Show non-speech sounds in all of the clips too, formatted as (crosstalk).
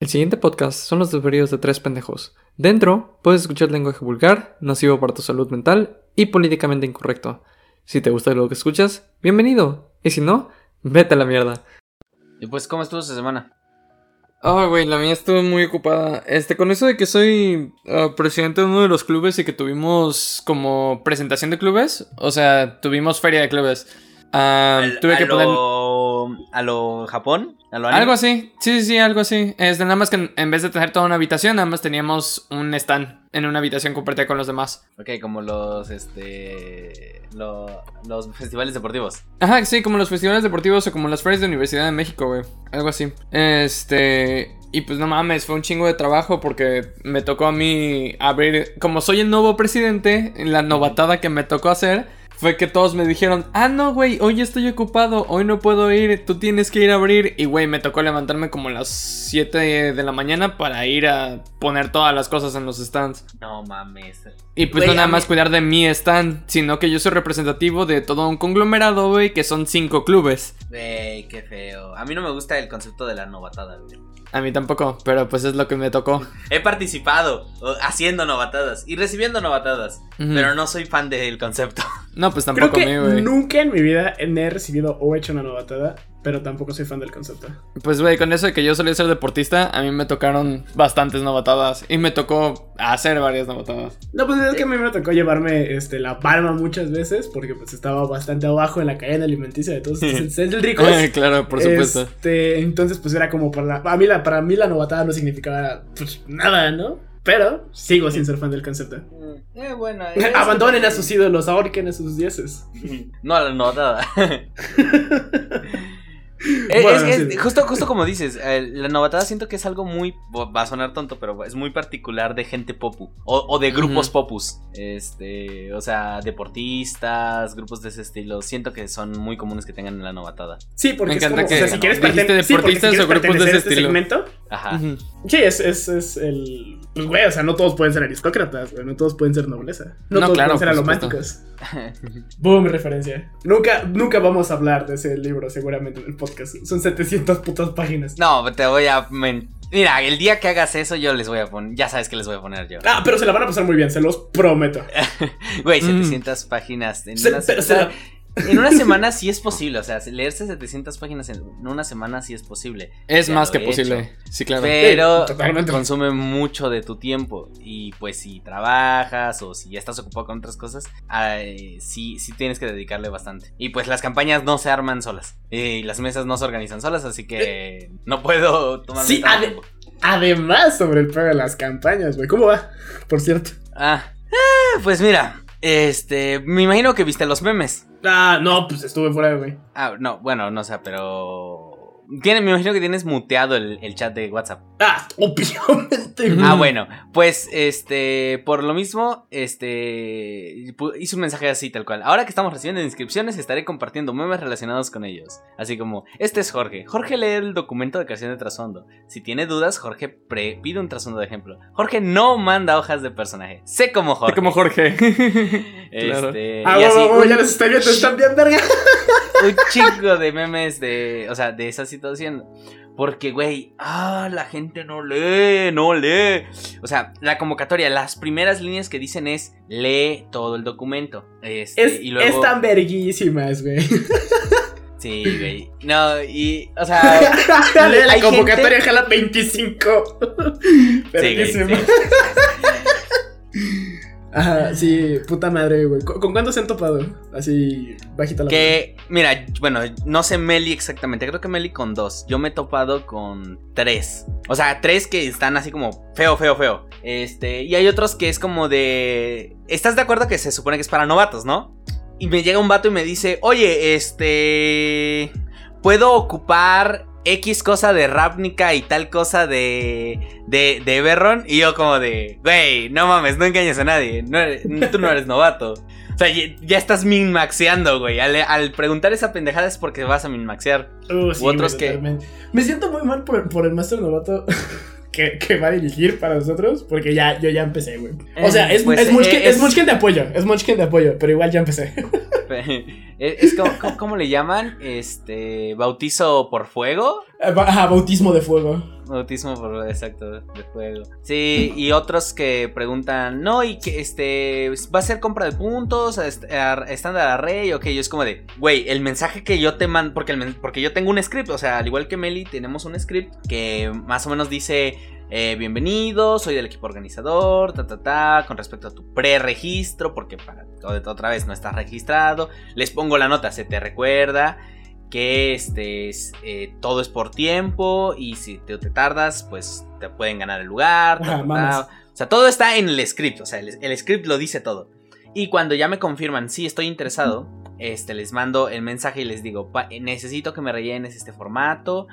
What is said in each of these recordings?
El siguiente podcast son los desvaríos de tres pendejos. Dentro puedes escuchar lenguaje vulgar, nocivo para tu salud mental y políticamente incorrecto. Si te gusta lo que escuchas, bienvenido. Y si no, vete a la mierda. Y pues, ¿cómo estuvo esa semana? Ah, güey, la mía estuvo muy ocupada. Este, con eso de que soy ah, presidente de uno de los clubes y que tuvimos como presentación de clubes, o sea, tuvimos feria de clubes. Ah, tuve que lo... ¿A lo Japón? ¿A lo anime? algo así. Sí, sí, sí, algo así. Este, nada más que en- en vez de tener toda una habitación, nada más teníamos un stand en una habitación compartida con los demás. Ok, como los, este... lo- los festivales deportivos. Ajá, sí, como los festivales deportivos o como las ferias de Universidad de México, güey. Algo así. Este. Y pues no mames, fue un chingo de trabajo porque me tocó a mí abrir. Como soy el nuevo presidente, la novatada que me tocó hacer fue que todos me dijeron: Ah, no, güey, hoy estoy ocupado, hoy no puedo ir, tú tienes que ir a abrir. Y güey, me tocó levantarme como a las 7 de la mañana para ir a poner todas las cosas en los stands. No mames. Y pues no nada más cuidar de mi stand, sino que yo soy representativo de todo un conglomerado, güey, que son cinco clubes. Güey, qué feo. A mí no me gusta el concepto de la novatada, güey. A mí tampoco, pero pues es lo que me tocó. He participado haciendo novatadas y recibiendo novatadas, pero no soy fan del concepto. No, pues Creo tampoco a que mí, güey. nunca en mi vida he recibido o hecho una novatada, pero tampoco soy fan del concepto. Pues, güey, con eso de que yo solía ser deportista, a mí me tocaron bastantes novatadas. Y me tocó hacer varias novatadas. No, pues es que a mí me tocó llevarme este, la palma muchas veces, porque pues estaba bastante abajo en la cadena alimenticia de todos estos (laughs) ricos. (laughs) claro, por supuesto. Este, entonces pues era como para la, a mí la, para mí la novatada no significaba pues, nada, ¿no? Pero sigo sin ser fan del concepto. Eh, bueno. (laughs) Abandonen a sus ídolos, ahorquen a sus dioses. No, a la novatada. Es- (laughs) Bueno, es, es sí. justo, justo como dices, eh, la novatada siento que es algo muy, va a sonar tonto, pero es muy particular de gente popu o, o de grupos popus, este, o sea, deportistas, grupos de ese estilo, siento que son muy comunes que tengan la novatada. Sí, porque Me es encanta como, que o sea, si quieres sí, porque si deportistas quieres o grupos de ese a este estilo. segmento, Ajá. Sí, es, es, es el. Pues, güey, o sea, no todos pueden ser aristócratas, güey. No todos pueden ser nobleza. No, No, todos claro, pueden ser alománticos. (laughs) Boom, referencia. Nunca, nunca vamos a hablar de ese libro, seguramente, en el podcast. Son 700 putas páginas. No, te voy a... Mira, el día que hagas eso yo les voy a poner, ya sabes que les voy a poner yo. Ah, pero se la van a pasar muy bien, se los prometo. (laughs) Güey, Mm. 700 páginas en Se- pero se la- en una semana sí es posible, o sea, leerse 700 páginas en una semana sí es posible. Es Ya más que he posible. hecho. Sí, claro. Pero Sí, (laughs) totalmente. consume mucho de tu tiempo. Y pues si trabajas o si ya estás ocupado con otras cosas, ay, sí, sí tienes que dedicarle bastante. Y pues las campañas no se arman solas. Y las mesas no se organizan solas, así que no puedo tomar Sí, ade- además, sobre el pedo de las campañas, güey. ¿Cómo va? Por cierto. Ah, ah, pues mira, este, me imagino que viste los memes. Ah, no, pues estuve fuera, güey. Ah, no, bueno, no sé, pero... Tiene, me imagino que tienes muteado el, el chat de WhatsApp. Ah, obviamente. Ah, bueno, pues este, por lo mismo, este, hice un mensaje así tal cual. Ahora que estamos recibiendo inscripciones, estaré compartiendo memes relacionados con ellos. Así como, este es Jorge. Jorge lee el documento de creación de trasfondo. Si tiene dudas, Jorge pre- pide un trasfondo de ejemplo. Jorge no manda hojas de personaje. Sé como Jorge. Como Jorge. (laughs) Claro. Este, Ah, y güey, así, güey, un- ya les estoy viendo, están bien, verga. un chingo de memes de, o sea, de esa situación. Porque, güey, ah, la gente no lee, no lee. O sea, la convocatoria, las primeras líneas que dicen es lee todo el documento. Este, Es, y luego, Están verguísimas, güey. (laughs) Sí, güey. No, y, o sea, (laughs) la convocatoria, gente- jala 25. sí, güey, sí. (laughs) Ajá, sí, puta madre, güey. ¿Con, con cuántos se han topado? Así, bajita la Que, mira, bueno, no sé Meli exactamente, creo que Meli con dos. Yo me he topado con tres. O sea, tres que están así como feo, feo, feo. Este, y hay otros que es como de. ¿Estás de acuerdo que se supone que es para novatos, no? Y me llega un vato y me dice, oye, este. ¿Puedo ocupar X cosa de Ravnica y tal cosa de. de, de Everron? Y yo, como de, güey, no mames, no engañes a nadie. no eres- tú no eres novato. O sea, ya, ya estás minmaxeando, güey. Al, al preguntar esa pendejada es porque vas a minmaxear. Uh, sí, otros que-. Me siento muy mal por, por el Master Novato (laughs) que, que va a dirigir para nosotros, porque ya, yo ya empecé, güey. O sea, es, Pues, es, Munchkin, eh, es es- Munchkin de apoyo, es Munchkin de apoyo, pero igual ya empecé. es (laughs) es como, ¿cómo, cómo le llaman? Este. Bautizo por fuego. Ajá, bautismo de fuego. Autismo por exacto de juego. Sí, y otros que preguntan, no, y que este va a ser compra de puntos, estándar array, ok, yo es como de, güey, el mensaje que yo te mando, porque, porque yo tengo un script, o sea, al igual que Meli, tenemos un script que más o menos dice eh, bienvenido, soy del equipo organizador, ta, ta, ta, con respecto a tu pre-registro, porque para otra vez no estás registrado, les pongo la nota, se te recuerda que este, eh, todo es por tiempo y si te, tardas, pues te pueden ganar el lugar. o sea, todo está en el script, o sea, el, script lo dice todo. Y cuando ya me confirman, sí, estoy interesado, este, les mando el mensaje y les digo, necesito que me rellenes este formato.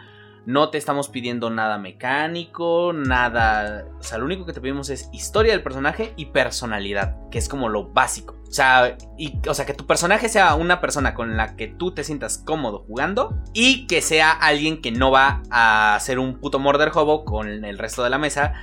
No te estamos pidiendo nada mecánico, nada... O sea, lo único que te pedimos es historia del personaje y personalidad, que es como lo básico. O sea, y, o sea, que tu personaje sea una persona con la que tú te sientas cómodo jugando y que sea alguien que no va a ser un puto morder hobo con el resto de la mesa.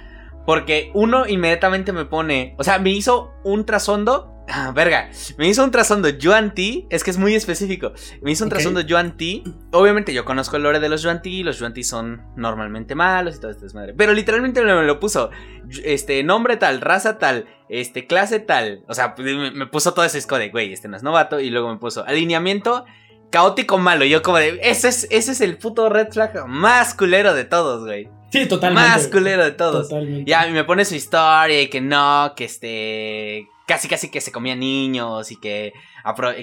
Porque uno inmediatamente me pone, o sea, me hizo un trasfondo Ah, verga. Me hizo un trasfondo Yuan Ti. Es que es muy específico. Me hizo un trasfondo Yuan Ti. Obviamente yo conozco el lore de los Yuan Ti. Los Yuan Ti son normalmente malos y todo esto es madre. Pero literalmente me lo puso. Este, nombre tal, raza tal, este, clase tal. O sea, me, puso todo ese de, güey, este no es novato. Y luego me puso alineamiento caótico malo. Y yo como de, ese es, ese es el puto red flag más culero de todos, güey. Sí, totalmente. Más culero de todos. Totalmente. Ya, me pone su historia y que no, que este casi casi que se comía niños y que,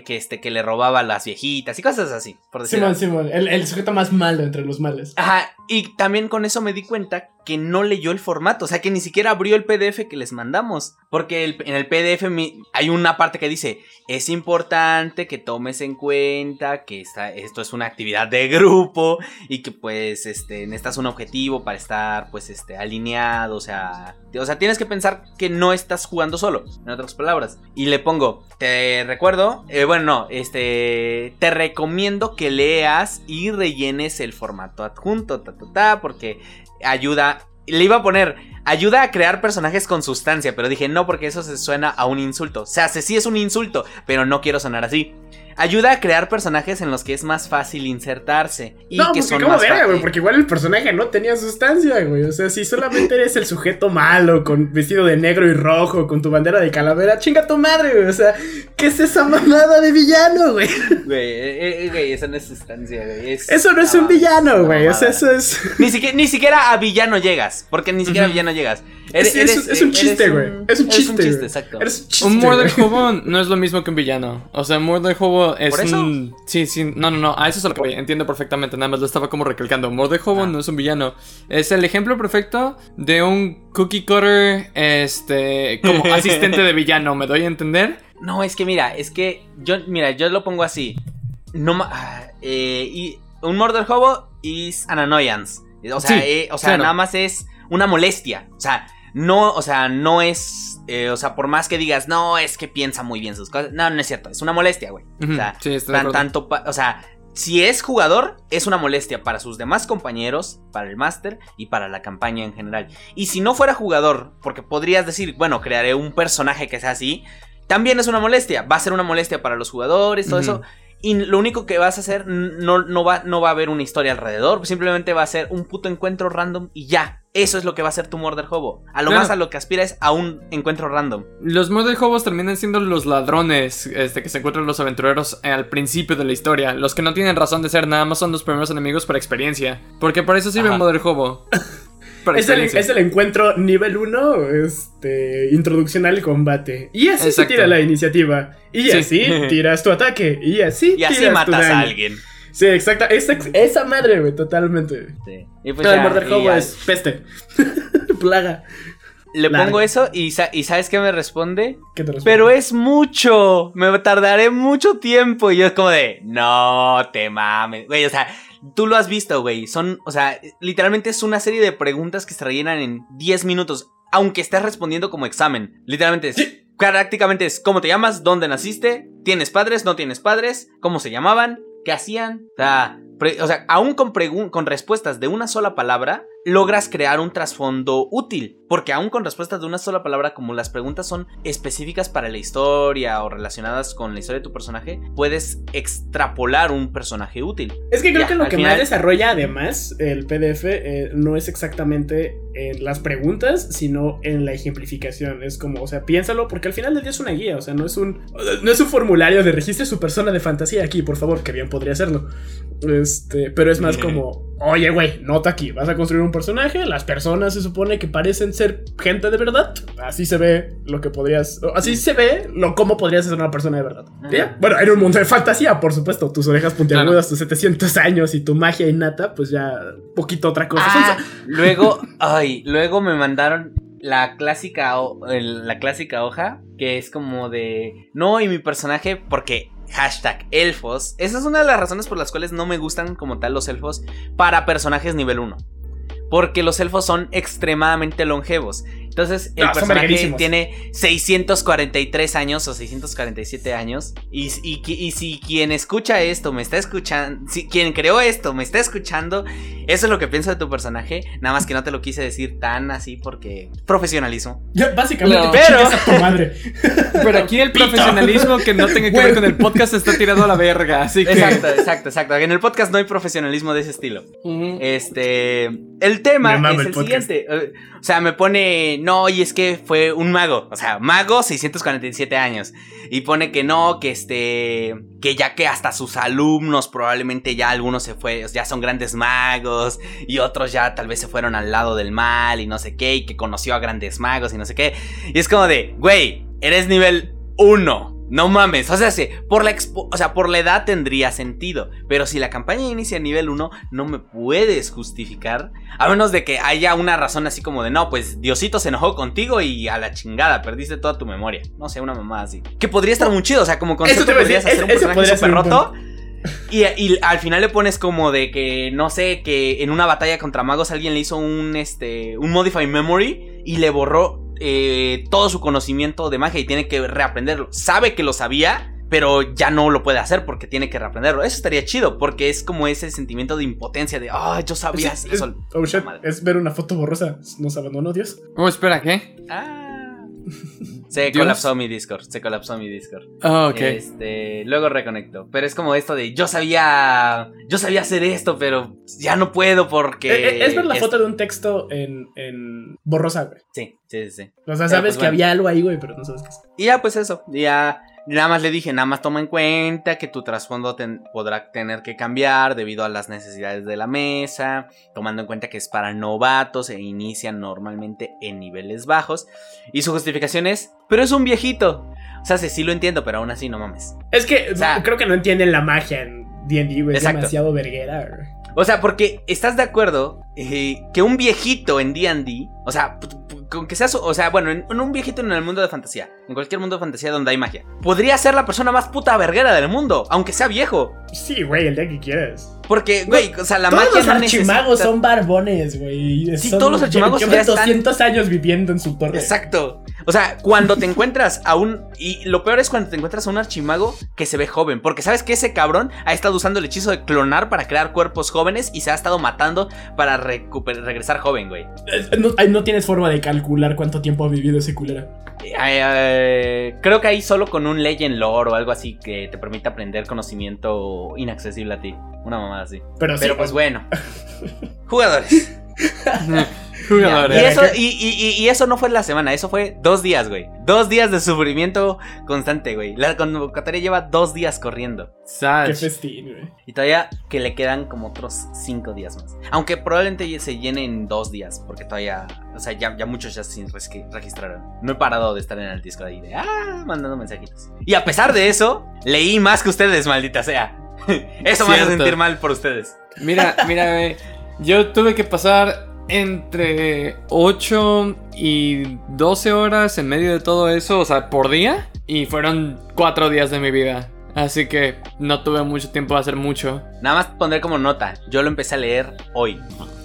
que, este, que le robaba a las viejitas y cosas así, por decirlo. Simón, Simón, el, el, sujeto más malo entre los males. Ajá, y también con eso me di cuenta que no leyó el formato, o sea, que ni siquiera abrió el PDF que les mandamos, porque en el PDF hay una parte que dice, es importante que tomes en cuenta que esto es una actividad de grupo y que pues este, necesitas un objetivo para estar pues este, alineado, o sea, o sea, tienes que pensar que no estás jugando solo, en otras palabras. Y le pongo, te recuerdo, eh, bueno, no, este, te recomiendo que leas y rellenes el formato adjunto, ta, ta, ta, porque ayuda. Le iba a poner, ayuda a crear personajes con sustancia, pero dije no porque eso se suena a un insulto. O sea, sí es un insulto, pero no quiero sonar así ayuda a crear personajes en los que es más fácil insertarse. Y no, que porque son más verga, güey, porque igual el personaje no tenía sustancia, güey. O sea, si solamente eres el sujeto malo, con vestido de negro y rojo, con tu bandera de calavera, chinga tu madre, güey. O sea, ¿qué es esa mamada de villano, güey? Güey, eh, eh, güey, eso no es sustancia, güey. eso no es un villano, güey. O sea, eso es. Ni siquiera, ni siquiera a villano llegas. Porque ni siquiera a villano llegas. es, un chiste, güey. Es un chiste. un chiste, exacto. un, Murder Hobo no es lo mismo que un villano. O sea, Murder Hobo es un. Sí, sí. No, no, no. A eso es lo que voy. Entiendo perfectamente. Nada más lo estaba como recalcando. Murder Hobo ah. no es un villano. Es el ejemplo perfecto de un cookie cutter. Este. Como (laughs) asistente de villano. ¿Me doy a entender? No, es que mira, es que. Yo, mira, yo lo pongo así. No ah, eh, y un Murder Hobo is an annoyance. O sea, eh, o sea nada más es una molestia. O sea, no, o sea, no es. Eh, o sea, por más que digas, no, es que piensa muy bien sus cosas. No, no es cierto. Es una molestia, güey. O sea, tanto. O sea, si es jugador, es una molestia para sus demás compañeros, para el máster y para la campaña en general. Y si no fuera jugador, porque podrías decir, bueno, crearé un personaje que sea así, también es una molestia. Va a ser una molestia para los jugadores, todo eso. Y lo único que vas a hacer, no, no, va, no va a haber una historia alrededor. Simplemente va a ser un puto encuentro random y ya. Eso es lo que va a ser tu Murder Hobo. A lo más a lo que aspira es a un encuentro random. Los Murder Hobos terminan siendo los ladrones este, que se encuentran los aventureros al principio de la historia. Los que no tienen razón de ser, nada más son los primeros enemigos por experiencia. Porque por eso sirve un Murder Hobo. (laughs) Es el, encuentro nivel 1, este, introducción al combate. Y así se tira la iniciativa. Y así (laughs) tiras tu ataque. Y así Y así matas a alguien. Sí, exacta. Esa, esa madre, güey, totalmente. Sí. Y pues el Murder Hobo es peste. (laughs) Plaga. Le pongo eso y, y, ¿sabes qué me responde? ¿Qué te responde? Pero es mucho. Me tardaré mucho tiempo. Y yo es como de, no te mames. Güey, o sea, Tú lo has visto, güey. Son, o sea, literalmente es una serie de preguntas que se rellenan en 10 minutos. Aunque estés respondiendo como examen. Literalmente es. Prácticamente es cómo te llamas, dónde naciste, tienes padres, no tienes padres, cómo se llamaban, qué hacían. O sea, o sea aún con, con respuestas de una sola palabra, logras crear un trasfondo útil. Porque aún con respuestas de una sola palabra, como las preguntas son específicas para la historia o relacionadas con la historia de tu personaje, puedes extrapolar un personaje útil. Es que creo Ya, que lo que final- más desarrolla además el PDF eh, no es exactamente en las preguntas, sino en la ejemplificación. Es como, o sea, piénsalo porque al final del día es una guía, o sea, no es un no es un formulario de registre su persona de fantasía aquí, por favor, que bien podría hacerlo. Este, pero es más como, oye, güey, nota aquí, vas a construir un personaje, las personas se supone que parecen ser gente de verdad, así se ve lo que podrías, así se ve lo cómo podrías ser una persona de verdad. ¿Ya? Bueno, en un mundo de fantasía, por supuesto, tus orejas puntiagudas, tus 700 años y tu magia innata, pues ya poquito otra cosa. Ah, luego, ay, luego me mandaron la clásica, la clásica hoja que es como de, no, y mi personaje, porque hashtag elfos, esa es una de las razones por las cuales no me gustan como tal los elfos para personajes nivel 1. Porque los elfos son extremadamente longevos. Entonces, el No, personaje tiene 643 años o 647 años. Y, y, y si quien escucha esto me está escuchando, si quien creó esto me está escuchando, eso es lo que pienso de tu personaje. Nada más que no te lo quise decir tan así porque profesionalismo. Ya, básicamente, No. Pero- chingues a tu madre. (laughs) Pero aquí el Pito. profesionalismo que no tenga que ver con el podcast está tirado a la verga, así que... Exacto, exacto, exacto. En el podcast no hay profesionalismo de ese estilo. Este, el tema es el siguiente. O sea, me pone, no, y es que fue un mago. O sea, mago, 647 años. Y pone que no, que este, que ya que hasta sus alumnos probablemente ya algunos se fue, ya son grandes magos. Y otros ya tal vez se fueron al lado del mal y no sé qué. Y que conoció a grandes magos y no sé qué. Y es como de, güey, eres nivel 1. No mames, o sea, sí, por la expo- o sea, por la edad tendría sentido, pero si la campaña inicia a nivel 1, no me puedes justificar, a menos de que haya una razón así como de, no, pues Diosito se enojó contigo y a la chingada, perdiste toda tu memoria. No sé, una mamá así. Que podría estar muy chido, o sea, como concepto a podrías decir, hacer un personaje súper roto. Y, y al final le pones como de que, no sé, que en una batalla contra magos alguien le hizo un, este, un Modify Memory y le borró eh, todo su conocimiento de magia y tiene que reaprenderlo. Sabe que lo sabía, pero ya no lo puede hacer porque tiene que reaprenderlo. Eso estaría chido porque es como ese sentimiento de impotencia de, ah, yo sabía Es- eso. es- oh shit, es ver una foto borrosa. Nos abandonó Dios. Oh, espera, ¿qué? Ah. Se Dios. colapsó mi Discord, se colapsó mi Discord. Ah, ok. Este, luego reconecto. Pero es como esto de yo sabía. Yo sabía hacer esto, pero ya no puedo porque. Eh, eh, es ver la esto- foto de un texto en, en borrosa, güey. Sí, sí, sí, sí. O sea, sabes pues, que bueno. había algo ahí, güey, pero no sabes qué es. Y ya, pues eso. Ya. Nada más le dije, nada más toma en cuenta que tu trasfondo ten- podrá tener que cambiar debido a las necesidades de la mesa, tomando en cuenta que es para novatos e inician normalmente en niveles bajos. Y su justificación es, pero es un viejito. O sea, sí, sí lo entiendo, pero aún así no mames. Es que O sea- creo que no entienden la magia en D&D, güey. Es Exacto. demasiado verguera. O sea, porque estás de acuerdo eh, que un viejito en D&D, o sea, con que sea su- o sea, bueno, en, en un viejito en el mundo de fantasía, en cualquier mundo de fantasía donde hay magia, podría ser la persona más puta verguera del mundo, aunque sea viejo. Sí, güey, el día que quieras. Porque, güey, o sea, la todos magia los no archimagos necesita- son barbones, güey. Sí, Son- todos los archimagos llevan ya están- 200 años viviendo en su torre. Exacto. O sea, cuando te encuentras a un. Y lo peor es cuando te encuentras a un archimago que se ve joven. Porque sabes que ese cabrón ha estado usando el hechizo de clonar para crear cuerpos jóvenes y se ha estado matando para recuper- regresar joven, güey. Eh, no tienes forma de calcular cuánto tiempo ha vivido ese culera. Eh, eh, creo que ahí solo con un Legend Lore o algo así que te permite aprender conocimiento inaccesible a ti. Una mamada así. Pero, sí, Pero pues bueno. (laughs) Jugadores. (laughs) Jugadores. Y eso, y, y- y- y eso no fue la semana, eso fue dos días, güey. Dos días de sufrimiento constante, güey. La convocatoria lleva dos días corriendo. Qué Sach. festín, güey. Y todavía que le quedan como otros cinco días más. Aunque probablemente se llene en dos días, porque todavía, o sea, ya, ya muchos ya se registraron. No he parado de estar en el disco ahí de, ah, mandando mensajitos. Y a pesar de eso, leí más que ustedes, maldita sea. (laughs) Eso me hace Cierto. sentir mal por ustedes. Mira, mira, (laughs) eh, yo tuve que pasar entre 8 y 12 horas en medio de todo eso, o sea, por día. Y fueron 4 días de mi vida. Así que no tuve mucho tiempo de hacer mucho. Nada más pondré como nota, yo lo empecé a leer hoy.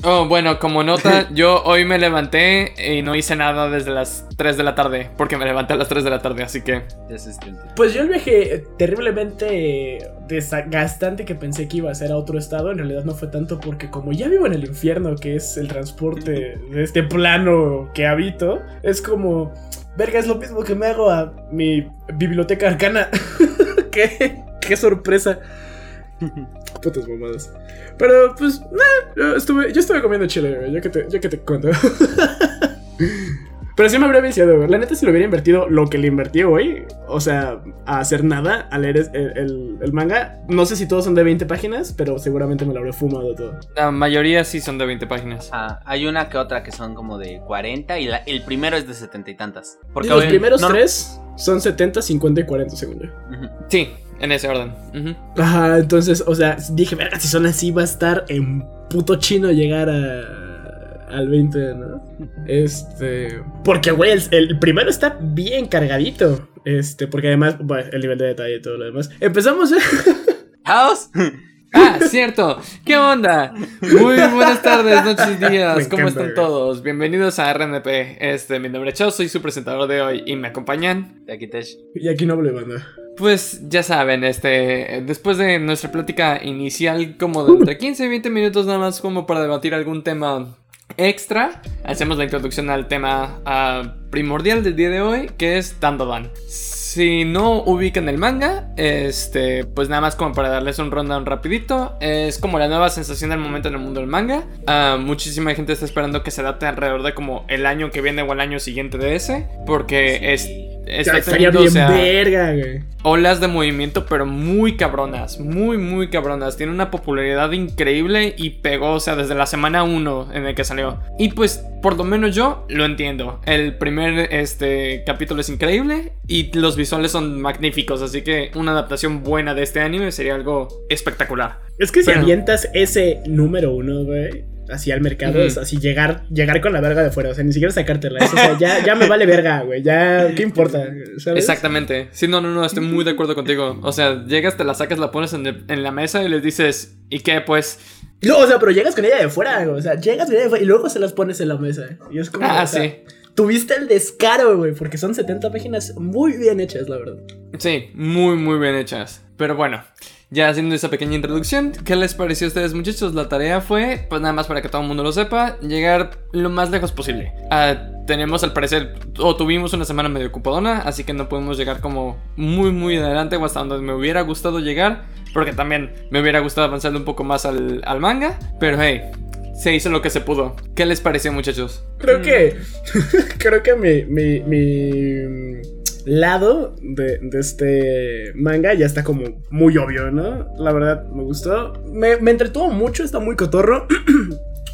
Oh, bueno, como nota, (laughs) yo hoy me levanté y no hice nada desde las 3 de la tarde, porque me levanté a las 3 de la tarde, así que... Pues yo el viaje terriblemente desgastante que pensé que iba a ser a otro estado, en realidad no fue tanto porque como ya vivo en el infierno, que es el transporte (laughs) de este plano que habito, es como, verga, es lo mismo que me hago a mi biblioteca arcana. (laughs) qué, qué sorpresa. (laughs) Putas mamadas. Pero pues, nah, yo estuve, yo estuve comiendo chile, güey, ya que te, ya que te cuento. (laughs) Pero sí me habría viciado, güey. La neta, si lo hubiera invertido lo que le invertí hoy, o sea, a hacer nada, a leer el, el- el manga, no sé si todos son de 20 páginas, pero seguramente me lo habré fumado todo. La mayoría sí son de 20 páginas. Ah, hay una que otra que son como de 40 y la- el primero es de 70 y tantas. Porque Los hoy- primeros no- tres son 70, 50 y 40, según yo. Sí, en ese orden. Ajá, entonces, o sea, dije, verga, si son así, va a estar en puto chino llegar a. Al 20, ¿no? Este. Porque, güey, el, el primero está bien cargadito. Este, porque además, bueno, el nivel de detalle y todo lo demás. Empezamos. ¿eh? (laughs) ¡House! (laughs) Ah, cierto. ¿Qué onda? Muy buenas tardes, noches, días. Me ¿Cómo encanta, están güey. todos? Bienvenidos a RNP. Este, mi nombre es Chao, soy su presentador de hoy y me acompañan. De aquí Tesh. y aquí no hablé, banda. Pues ya saben, este, después de nuestra plática inicial, como de (laughs) entre 15 y 20 minutos nada más como para debatir algún tema extra, hacemos la introducción al tema ah, primordial del día de hoy, que es Dandadan. Si no ubican el manga, este, pues nada más como para darles un rundown rapidito, es como la nueva sensación del momento en el mundo del manga. Ah, muchísima gente está esperando que se adapte alrededor de como el año que viene o el año siguiente de ese, porque es... Está teniendo, bien o sea, verga, güey. olas de movimiento, pero muy cabronas, muy, muy cabronas. Tiene una popularidad increíble y pegó, o sea, desde la semana 1 en el que salió. Y pues, por lo menos yo lo entiendo. El primer este, capítulo es increíble y los visuales son magníficos, así que una adaptación buena de este anime sería algo espectacular. Es que si avientas ese número uno, güey, así al mercado, Ujú. es así llegar, llegar con la verga de fuera, o sea, ni siquiera sacártela. es, o sea, ya, ya me vale verga, güey, ya, ¿qué importa? ¿Sabes? Exactamente. Sí, no, no, no, estoy muy de acuerdo contigo. O sea, llegas, te la sacas, la pones en, el- en la mesa y les dices, ¿y qué? Pues, No, o sea, pero llegas con ella de fuera, güey, o sea, llegas con ella de fuera y luego se las pones en la mesa. Y es como, ah, o sea, sí. Tuviste el descaro, güey, porque son 70 páginas muy bien hechas, la verdad. Sí, muy, muy bien hechas. Pero bueno, ya haciendo esa pequeña introducción, ¿qué les pareció a ustedes, muchachos? La tarea fue, pues nada más para que todo el mundo lo sepa, llegar lo más lejos posible. Ah, tenemos al parecer, o tuvimos una semana medio ocupadona, así que no pudimos llegar como muy, muy adelante o hasta donde me hubiera gustado llegar, porque también me hubiera gustado avanzarle un poco más al, al manga. Pero hey, se hizo lo que se pudo. ¿Qué les pareció, muchachos? Creo que. (laughs) creo que mi. mi, mi lado de, este manga ya está como muy obvio, ¿no? La verdad, me gustó. Me, entretuvo mucho, está muy cotorro. (clears throat)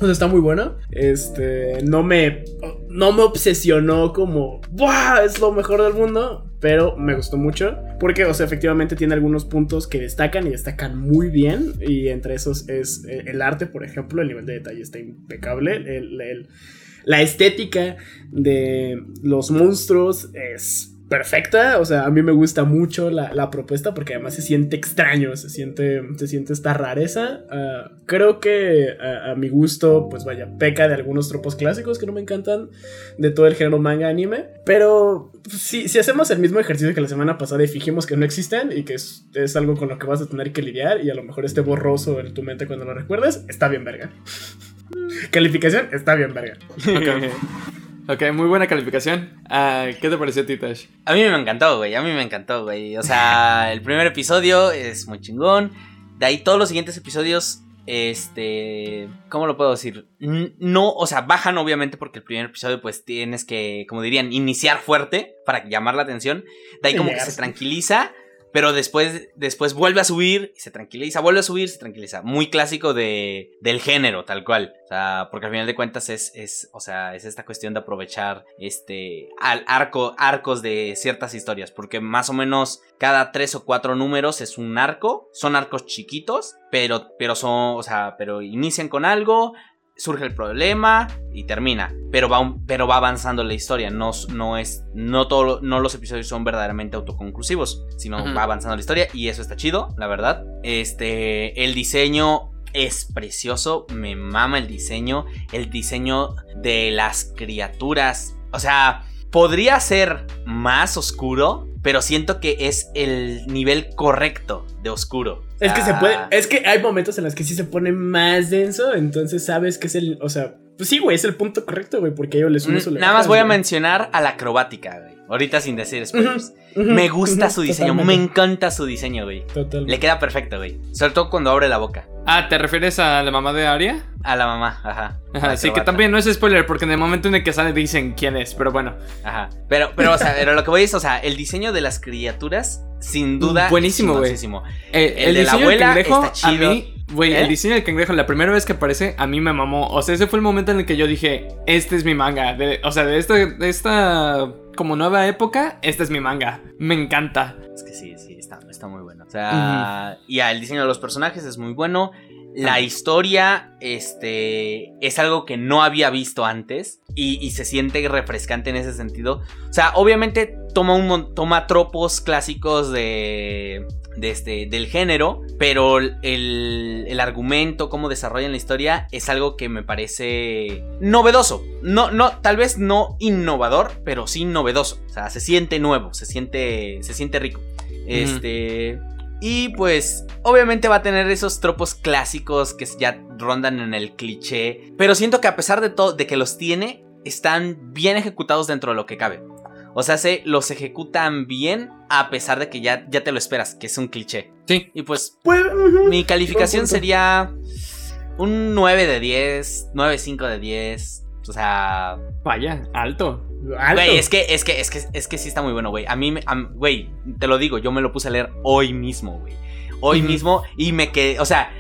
O sea, está muy bueno. Este. No me. No me obsesionó como. ¡Buah! Es lo mejor del mundo. Pero me gustó mucho. Porque, o sea, efectivamente tiene algunos puntos que destacan y destacan muy bien. Y entre esos es eh, el arte, por ejemplo. El nivel de detalle está impecable. La estética de los monstruos es perfecta. O sea, a mí me gusta mucho la, la propuesta porque además se siente extraño, se siente, se siente esta rareza. Ah, creo que a, a mi gusto, pues vaya, peca de algunos tropos clásicos que no me encantan de todo el género manga anime. Pero si, si hacemos el mismo ejercicio que la semana pasada y fijimos que no existen y que es, es algo con lo que vas a tener que lidiar y a lo mejor esté borroso en tu mente cuando lo recuerdes, está bien verga. (laughs) Calificación, está bien verga. Ok. (laughs) Ok, muy buena calificación. Ah, ¿Qué te pareció, Titash? A mí me encantó, güey. A mí me encantó, güey. O sea, el primer episodio es muy chingón. De ahí todos los siguientes episodios, este... ¿Cómo lo puedo decir? No, o sea, bajan obviamente porque el primer episodio pues tienes que, como dirían, iniciar fuerte para llamar la atención. De ahí como que se tranquiliza. Pero después, después vuelve a subir y se tranquiliza, vuelve a subir, se tranquiliza. Muy clásico de, del género, tal cual. O sea, porque al final de cuentas es, es, o sea, es esta cuestión de aprovechar este al arco, arcos de ciertas historias. Porque más o menos cada tres o cuatro números es un arco. Son arcos chiquitos, pero, pero son, o sea, pero inician con algo. Surge el problema y termina. Pero va, un- pero va avanzando la historia. No, no es. No, todo, no los episodios son verdaderamente autoconclusivos. Sino Ujú. va avanzando la historia. Y eso está chido, la verdad. Este. El diseño es precioso, me mama el diseño, el diseño de las criaturas. O sea, podría ser más oscuro, pero siento que es el nivel correcto de oscuro. Es que se puede, es que hay momentos en los que sí se pone más denso, entonces sabes que es el, o sea, pues sí, güey, es el punto correcto, güey, porque yo le sumo mm, Nada más voy a mencionar a la acrobática, güey. Ahorita sin decir spoilers. me gusta su diseño, me encanta su diseño, güey. Totalmente. Le queda perfecto, güey. Sobre todo cuando abre la boca. Ah, ¿te refieres a la mamá de Aria? A la mamá, ajá. Ajá, sí, que también no es spoiler, porque en el momento en el que sale dicen quién es, pero bueno. Ajá. Pero, pero, o sea, (laughs) pero lo que voy es, o sea, el diseño de las criaturas, sin duda. Buenísimo, güey. El, el, de la abuela está chido. A mí, güey, el ¿Eh? diseño del cangrejo, la primera vez que aparece, a mí me mamó. O sea, ese fue el momento en el que yo dije, este es mi manga. o sea, de esta, de esta como nueva época, este es mi manga. Me encanta. Es que sí, sí, está, está muy bueno. O sea, y el diseño de los personajes es muy bueno. La historia, este, es algo que no había visto antes y, se siente refrescante en ese sentido. O sea, obviamente toma un toma tropos clásicos de, de este, del género, pero el, el, argumento, cómo desarrollan la historia, es algo que me parece novedoso. No, no, tal vez no innovador, pero sí novedoso. O sea, se siente nuevo, se siente, se siente rico. Este. Y pues, obviamente va a tener esos tropos clásicos que ya rondan en el cliché. Pero siento que a pesar de todo, de que los tiene, están bien ejecutados dentro de lo que cabe. O sea, se los ejecutan bien a pesar de que ya, ya te lo esperas, que es un cliché. Sí. Y pues, pues mi calificación sería un 9 de 10, 9.5 de 10. O sea. Vaya, alto. Güey, es que, es que, es que, es que sí está muy bueno, güey. A mí, güey, te lo digo, yo me lo puse a leer hoy mismo, güey. Hoy mismo y me quedé, o sea,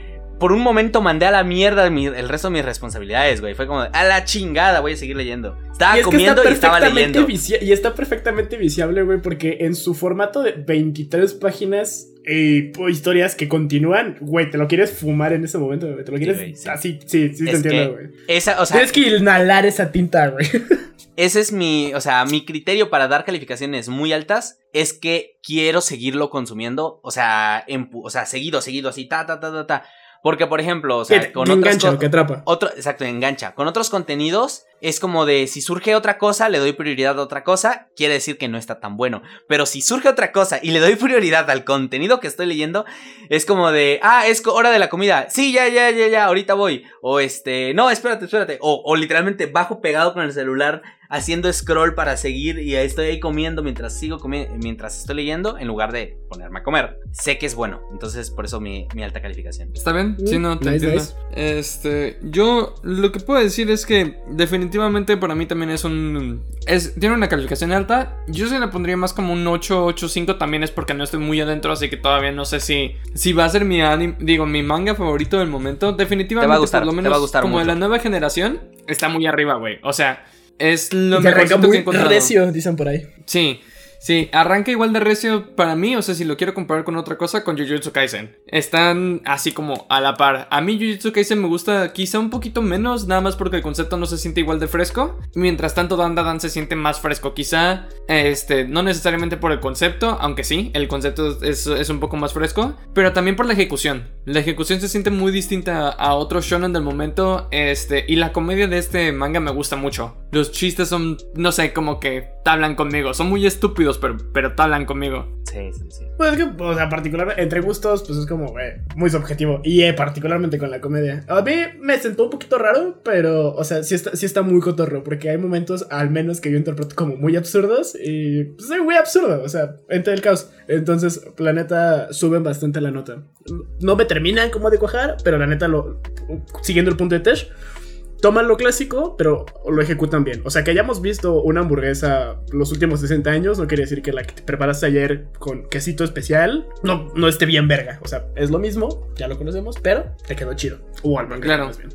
por un momento mandé a la mierda el resto de mis responsabilidades, güey. Fue como, a la chingada, voy a seguir leyendo. Estaba comiendo y estaba leyendo. Y está perfectamente viciable, güey, porque en su formato de 23 páginas y historias que continúan, güey, te lo quieres fumar en ese momento, güey. Te lo quieres. Así, sí, sí, te entiendo, güey. Esa, o sea. Tienes que inhalar esa tinta, güey. Ese es mi, o sea, mi criterio para dar calificaciones muy altas es que quiero seguirlo consumiendo, o sea, en, o sea, seguido, seguido, así, ta, ta, ta, ta, ta. Porque, por ejemplo, o sea, con engancha, que atrapa. Otro, exacto, engancha. Con otros contenidos es como de si surge otra cosa, le doy prioridad a otra cosa, quiere decir que no está tan bueno. Pero si surge otra cosa y le doy (laughs) prioridad al contenido que estoy leyendo, es como de, ah, es hora de la comida. Sí, ya, ya, ya, ya, ahorita voy. O este, no, espérate, espérate. O, o literalmente bajo pegado con el celular haciendo scroll para seguir y estoy ahí comiendo mientras sigo comiendo, mientras estoy leyendo, en lugar de ponerme a comer. Sé que es bueno, entonces por eso mi, alta calificación. ¿Está bien? Sí, no, te entiendo. Este, yo lo que puedo decir es que definitivamente para mí también es un... Es, tiene una calificación alta. Yo se la pondría más como un 8, 8, 5. También es porque no estoy muy adentro, así que todavía no sé si, si va a ser mi anime, digo, mi manga favorito del momento. Definitivamente, va a gustar, por lo menos, va a gustar como de la nueva generación, está muy arriba, güey. O sea, es lo mejor que he encontrado. recio, dicen por ahí. Sí. Sí, arranca igual de recio para mí, o sea, si lo quiero comparar con otra cosa, con Jujutsu Kaisen. Están así como a la par. A mí Jujutsu Kaisen me gusta quizá un poquito menos, nada más porque el concepto no se siente igual de fresco. Mientras tanto, Dan Dan se siente más fresco. Quizá, este, no necesariamente por el concepto, aunque sí, el concepto es, un poco más fresco, pero también por la ejecución. La ejecución se siente muy distinta a otro shonen del momento, este, y la comedia de este manga me gusta mucho. Los chistes son, no sé, como que hablan conmigo, son muy estúpidos pero, pero hablan conmigo. Sí, sí, sí. Pues es que, o sea, particular, entre gustos, pues es como, güey, muy subjetivo. Y eh, particularmente con la comedia. A mí me sentó un poquito raro, pero, o sea, sí está, sí está muy cotorro, porque hay momentos, al menos, que yo interpreto como muy absurdos. Y, pues, es muy absurdo, o sea, entre el caos. Entonces, Planeta suben bastante la nota. No me terminan como de cuajar, pero la neta, lo, siguiendo el punto de Tesh toman lo clásico, pero lo ejecutan bien. O sea, que hayamos visto una hamburguesa los últimos 60 años no quiere decir que la que te preparaste ayer con quesito especial no, no esté bien verga. O sea, es lo mismo, ya lo conocemos, pero te quedó chido. O al manga, claro. bien.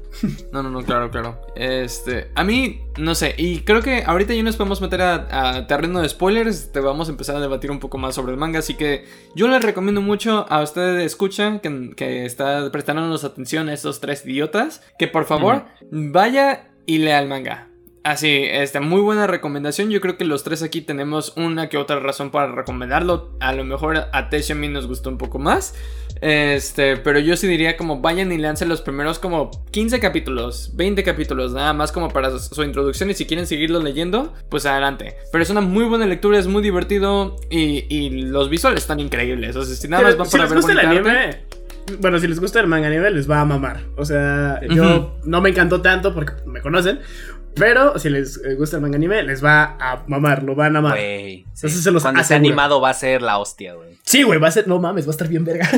No, no, no, claro, claro. Este, a mí, no sé, y creo que ahorita ya nos podemos meter a, terreno de spoilers. Te vamos a empezar a debatir un poco más sobre el manga. Así que yo les recomiendo mucho a ustedes, escuchan, que, que está prestándonos atención a estos tres idiotas, que por favor vaya y lea el manga. Así, este, muy buena recomendación. Yo creo que los tres aquí tenemos una que otra razón para recomendarlo. A lo mejor a Tess y a mí nos gustó un poco más. Este, pero yo sí diría como vayan y lancen los primeros como 15 capítulos, 20 capítulos, nada más como para su introducción y si quieren seguirlo leyendo, pues adelante. Pero es una muy buena lectura, es muy divertido y, y los visuales están increíbles. O sea, si nada más van si para les ver gusta bueno, si les gusta el manga anime, les va a mamar. O sea, yo no me encantó tanto porque me conocen. Pero si les eh, gusta el manga anime, les va a mamar, lo van a amar. Güey. Eso se los Cuando aseguro. animado va a ser la hostia, güey. Sí, güey, va a ser, no mames, va a estar bien verga.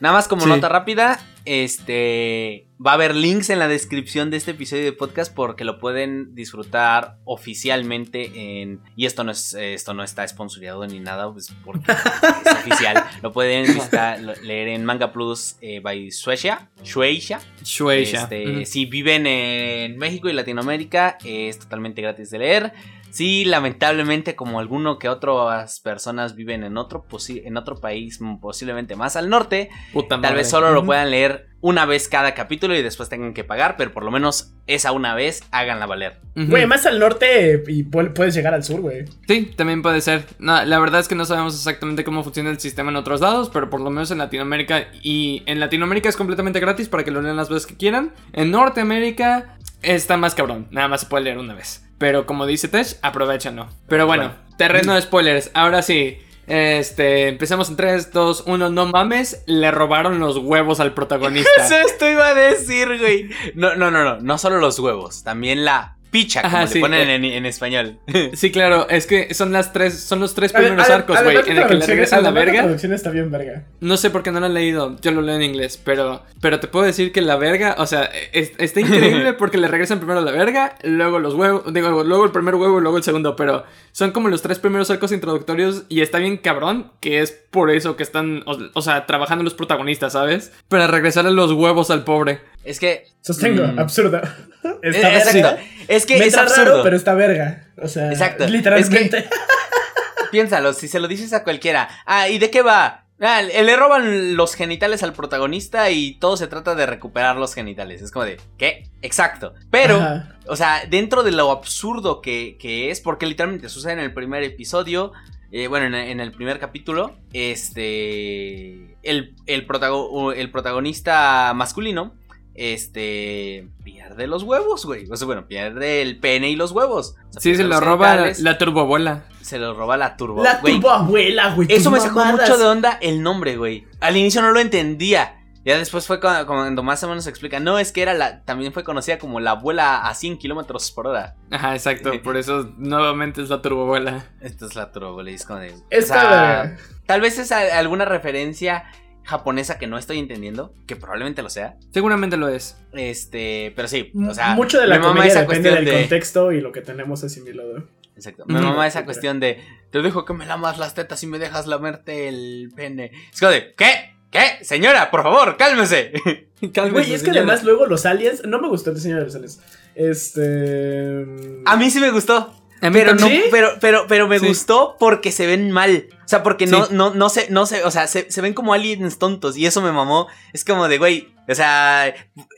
Nada más como Sí. nota rápida, este va a haber links en la descripción de este episodio de podcast porque lo pueden disfrutar oficialmente en y esto no es esto no está sponsoreado ni nada, pues porque es (laughs) oficial. Lo pueden visitar, leer en Manga Plus eh, by Suecia, Shueisha. Shueisha. Este. Si viven en México y Latinoamérica, es totalmente gratis de leer. Si lamentablemente, como alguno que otras personas viven en otro, posi- en otro país, mm, posiblemente más al norte, Puta tal madre. vez solo lo puedan leer una vez cada capítulo y después tengan que pagar, pero por lo menos esa una vez háganla valer. Güey, más al norte y pu- puedes llegar al sur, güey. Sí, también puede ser. No, la verdad es que no sabemos exactamente cómo funciona el sistema en otros lados, pero por lo menos en Latinoamérica y en Latinoamérica es completamente gratis para que lo lean las veces que quieran. En Norteamérica está más cabrón, nada más se puede leer una vez. Pero como dice Tesh, aprovechenlo. Pero bueno, Bueno. terreno de spoilers. Ahora sí, este, empezamos en 3, 2, 1, no mames, le robaron los huevos al protagonista. (laughs) Eso esto iba a decir, güey. No, no, no, no, no solo los huevos, también la picha, como Ajá, le sí, ponen eh. en, en español. (laughs) Sí, claro, es que son las tres, son los tres A primeros a arcos, güey, en el que le regresan la verga. traducción está bien verga. No sé por qué no lo he leído, yo lo leo en inglés, pero, pero te puedo decir que la verga, o sea, es- está increíble (laughs) porque le regresan primero la verga, luego los huevos, digo, luego el primer huevo y luego el segundo, pero son como los tres primeros arcos introductorios y está bien cabrón, que es por eso que están, o, o sea, trabajando los protagonistas, ¿sabes? Para regresarle los huevos al pobre. Es que. Sostengo, mm, absurdo. es- (laughs) Está verga. exacto. Es que Me es absurdo. raro, pero está verga. O sea, Exacto. literalmente. (laughs) Piénsalo, si se lo dices a cualquiera. Ah, ¿y de qué va? Ah, le roban los genitales al protagonista y todo se trata de recuperar los genitales. Es como de, ¿qué? Exacto. Pero, Ajá. o sea, dentro de lo absurdo que, que es, porque literalmente sucede en el primer episodio, eh, bueno, en, en el primer capítulo, este, el, el, protago- el protagonista masculino, este, pierde los huevos, güey. O sea, bueno, pierde el pene y los huevos. O sea, Sí, se lo roba la, la turboabuela. Se lo roba la turbo. La güey. turboabuela, güey. Eso me sacó mamadas. mucho de onda el nombre, güey. Al inicio no lo entendía. Ya después fue cuando, cuando más o menos se explica. No, es que era la. También fue conocida como la abuela a 100 kilómetros por hora. Ajá, exacto, por eso nuevamente es la turboabuela. Esta es la turbo, güey. Es como de. o Está sea, tal vez es a- alguna referencia japonesa que no estoy entendiendo. Que probablemente lo sea. Seguramente lo es. Este. Pero sí. O sea. Mucho de la comedia esa depende cuestión del de- contexto y lo que tenemos asimilado. Exacto. Me Ujú. mamá esa cuestión de. Te dejo que me lamas las tetas y me dejas lamerte el pene. Es como de. ¿Qué? ¿Qué? Señora, por favor, cálmese. (laughs) Cálmese, Güey, es que señora. además luego los aliens. No me gustó el diseño de los aliens. Este. A mí sí me gustó. Pero no, pero, pero, pero me Sí. gustó porque se ven mal. O sea, porque no, Sí. no, no se, no se, o sea, se, se ven como aliens tontos. Y eso me mamó. Es como de, güey. O sea,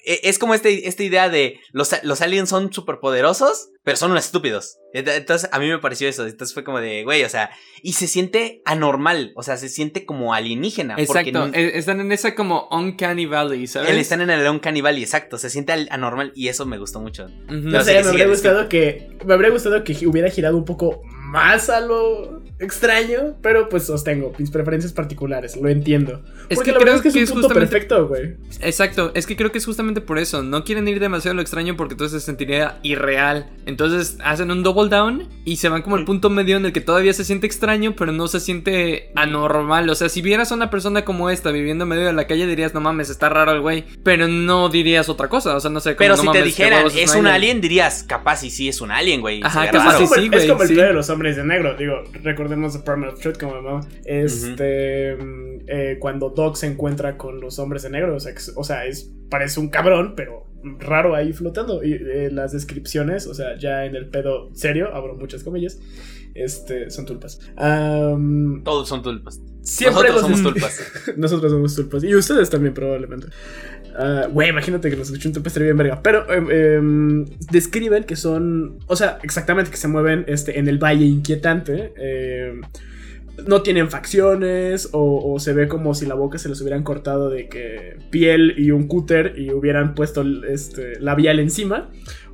e- es como este, esta idea de los, los aliens son súper poderosos, pero son unos estúpidos. Ent- Entonces, a mí me pareció eso. Entonces fue como de, güey, o sea, y se siente anormal. O sea, se siente como alienígena. Exacto, no- e- están en esa como Uncanny Valley, ¿sabes? están en el León Cannibal y exacto, se siente al- anormal y eso me gustó mucho. Ujú. No sé, sí, me sí, habría sí. gustado que. Me habría gustado que hubiera girado un poco más a lo extraño. Pero pues sostengo mis preferencias particulares, lo entiendo. Es Porque que la creo es que es que un es punto justamente- perfecto, güey. Exacto, es que creo que es justamente por eso. No quieren ir demasiado a lo extraño porque entonces se sentiría irreal. Entonces hacen un double down y se van como al punto medio en el que todavía se siente extraño, pero no se siente anormal. O sea, si vieras a una persona como esta viviendo en medio de la calle, dirías, no mames, está raro el güey. Pero no dirías otra cosa. O sea, no sé. como, Pero "No si te mames, dijeran, es un alien, dirías, capaz y sí es un alien, güey. Ajá, capaz raro. sí, es como, sí, el- es güey, como el sí. video de los hombres de negro. Digo, recordemos Primal of Truth como mamá. Este. mm, eh, cuando Doc se encuentra con los hombres de negro. O sea, que- o sea, es, parece un cabrón, pero raro ahí flotando. Y eh, las descripciones, o sea, ya en el pedo serio, abro muchas comillas, este, son tulpas. Todos son tulpas. siempre Nosotros los- somos (laughs) tulpas. Nosotros somos tulpas. Y ustedes también, probablemente. Ah, Güey, imagínate que nos escuche un tulpa, estaría bien verga. Pero em, em, describen que son. O sea, exactamente que se mueven este, en el valle inquietante. em, no tienen facciones. O, o se ve como si la boca se les hubieran cortado de que piel y un cúter y hubieran puesto este, labial encima.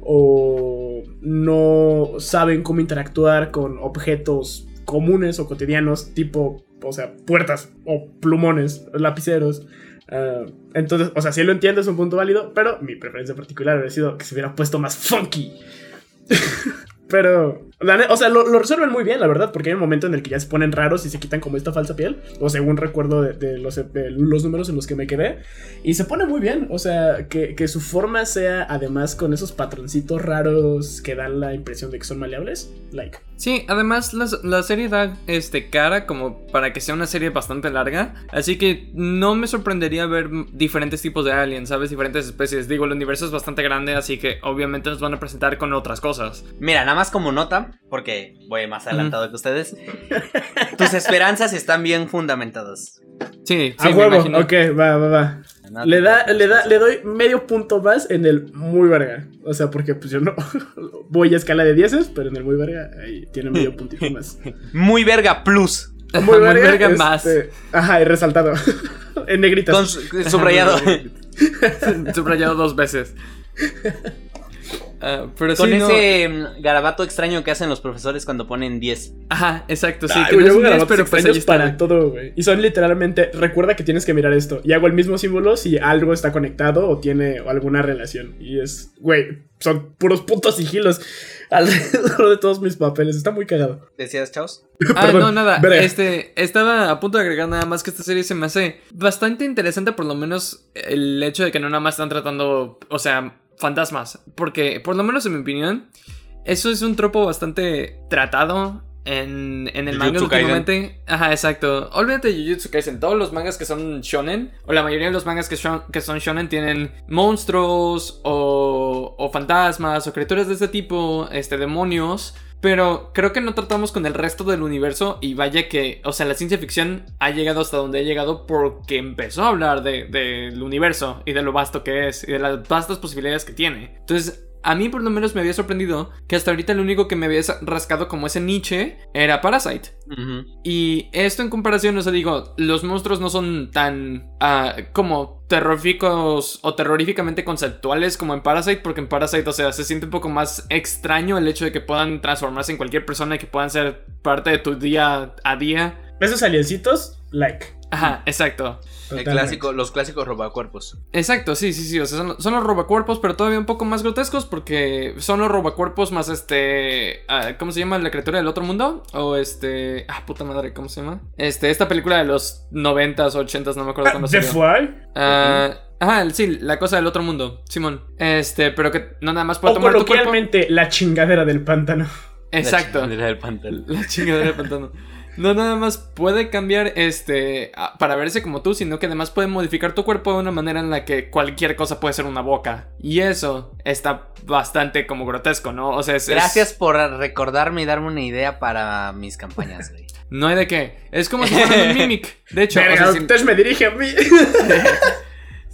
O no saben cómo interactuar con objetos comunes o cotidianos, tipo, o sea, puertas o plumones, lapiceros. Ah, entonces, o sea, sí lo entiendo, es un punto válido, pero mi preferencia particular hubiera sido que se hubiera puesto más funky. (laughs) pero, o sea, lo, lo resuelven muy bien, la verdad, porque hay un momento en el que ya se ponen raros y se quitan como esta falsa piel, o según recuerdo de, de los, de los números en los que me quedé, y se pone muy bien, o sea, que, que su forma sea además con esos patroncitos raros que dan la impresión de que son maleables, like. Sí, además la, la serie da este cara como para que sea una serie bastante larga, así que no me sorprendería ver diferentes tipos de aliens, ¿sabes? Diferentes especies. Digo, el universo es bastante grande, así que obviamente nos van a presentar con otras cosas. Mira, nada más como nota, porque voy más adelantado que ustedes. Tus esperanzas están bien fundamentadas. Sí, sí, A me huevo, imagino. ok, va, va, va. No Le da, le da, le doy medio punto más en el muy verga. O sea, porque pues yo no (laughs) voy a escala de dieces, pero en el muy verga ahí tiene medio puntito más. Muy verga plus. Muy verga más. este, Ajá, y resaltado. (laughs) en negritas. Con su- subrayado. (laughs) Subrayado dos veces. Ah, pero Con sí, no. ese mm, garabato extraño que hacen los profesores cuando ponen 10. Ajá, exacto, sí. Ay, que no yo es hago un 10, garabatos pero pues ahí extraños está, para todo, güey. Y son literalmente, recuerda que tienes que mirar esto. Y hago el mismo símbolo si algo está conectado o tiene alguna relación. Y es, güey, son puros puntos sigilos (laughs) alrededor de todos mis papeles. Está muy cagado. ¿Decías, Chaos? (laughs) Ah, no, nada. verga. Este, estaba a punto de agregar nada más que esta serie se me hace bastante interesante, por lo menos el hecho de que no nada más están tratando, o sea, fantasmas. Porque, por lo menos en mi opinión, eso es un tropo bastante tratado en, en el manga últimamente. Ajá, exacto. Olvídate de Jujutsu Kaisen. Todos los mangas que son shonen, o la mayoría de los mangas que, shon- que son shonen, tienen monstruos o, o fantasmas o criaturas de este tipo, este, demonios. Pero creo que no tratamos con el resto del universo y vaya que, o sea, la ciencia ficción ha llegado hasta donde ha llegado porque empezó a hablar de- del universo y de lo vasto que es y de las vastas posibilidades que tiene. Entonces, a mí por lo menos me había sorprendido que hasta ahorita lo único que me había rascado como ese niche era Parasite. Y esto en comparación, o sea, digo, los monstruos no son tan ah, como terroríficos o terroríficamente conceptuales como en Parasite, porque en Parasite, o sea, se siente un poco más extraño el hecho de que puedan transformarse en cualquier persona y que puedan ser parte de tu día a día. Esos aliencitos, like. Ajá, exacto. El Totalmente. clásico, los clásicos robacuerpos. Exacto, sí, sí, sí. O sea, son, son los robacuerpos, pero todavía un poco más grotescos porque son los robacuerpos más este. ah, ¿Cómo se llama? ¿La criatura del otro mundo? O este. Ah, puta madre, ¿cómo se llama? Este, esta película de los 90s, 80s, no me acuerdo cuándo The salió. Fly. Ah, Ajá, sí, la cosa del otro mundo, Simón. Este, pero que no nada más puede O tomar tu cuerpo. coloquialmente, la chingadera del pántano. Exacto. La chingadera del pantalón. La chingadera del pantano. No nada más puede cambiar este para verse como tú, sino que además puede modificar tu cuerpo de una manera en la que cualquier cosa puede ser una boca. Y eso está bastante como grotesco, ¿no? O sea, es, es- Gracias por recordarme y darme una idea para mis campañas, güey. (laughs) no hay de qué. Es como si fuera un (laughs) mimic. De hecho, o Verga, sea, si, Octesh me dirige a mí. (laughs)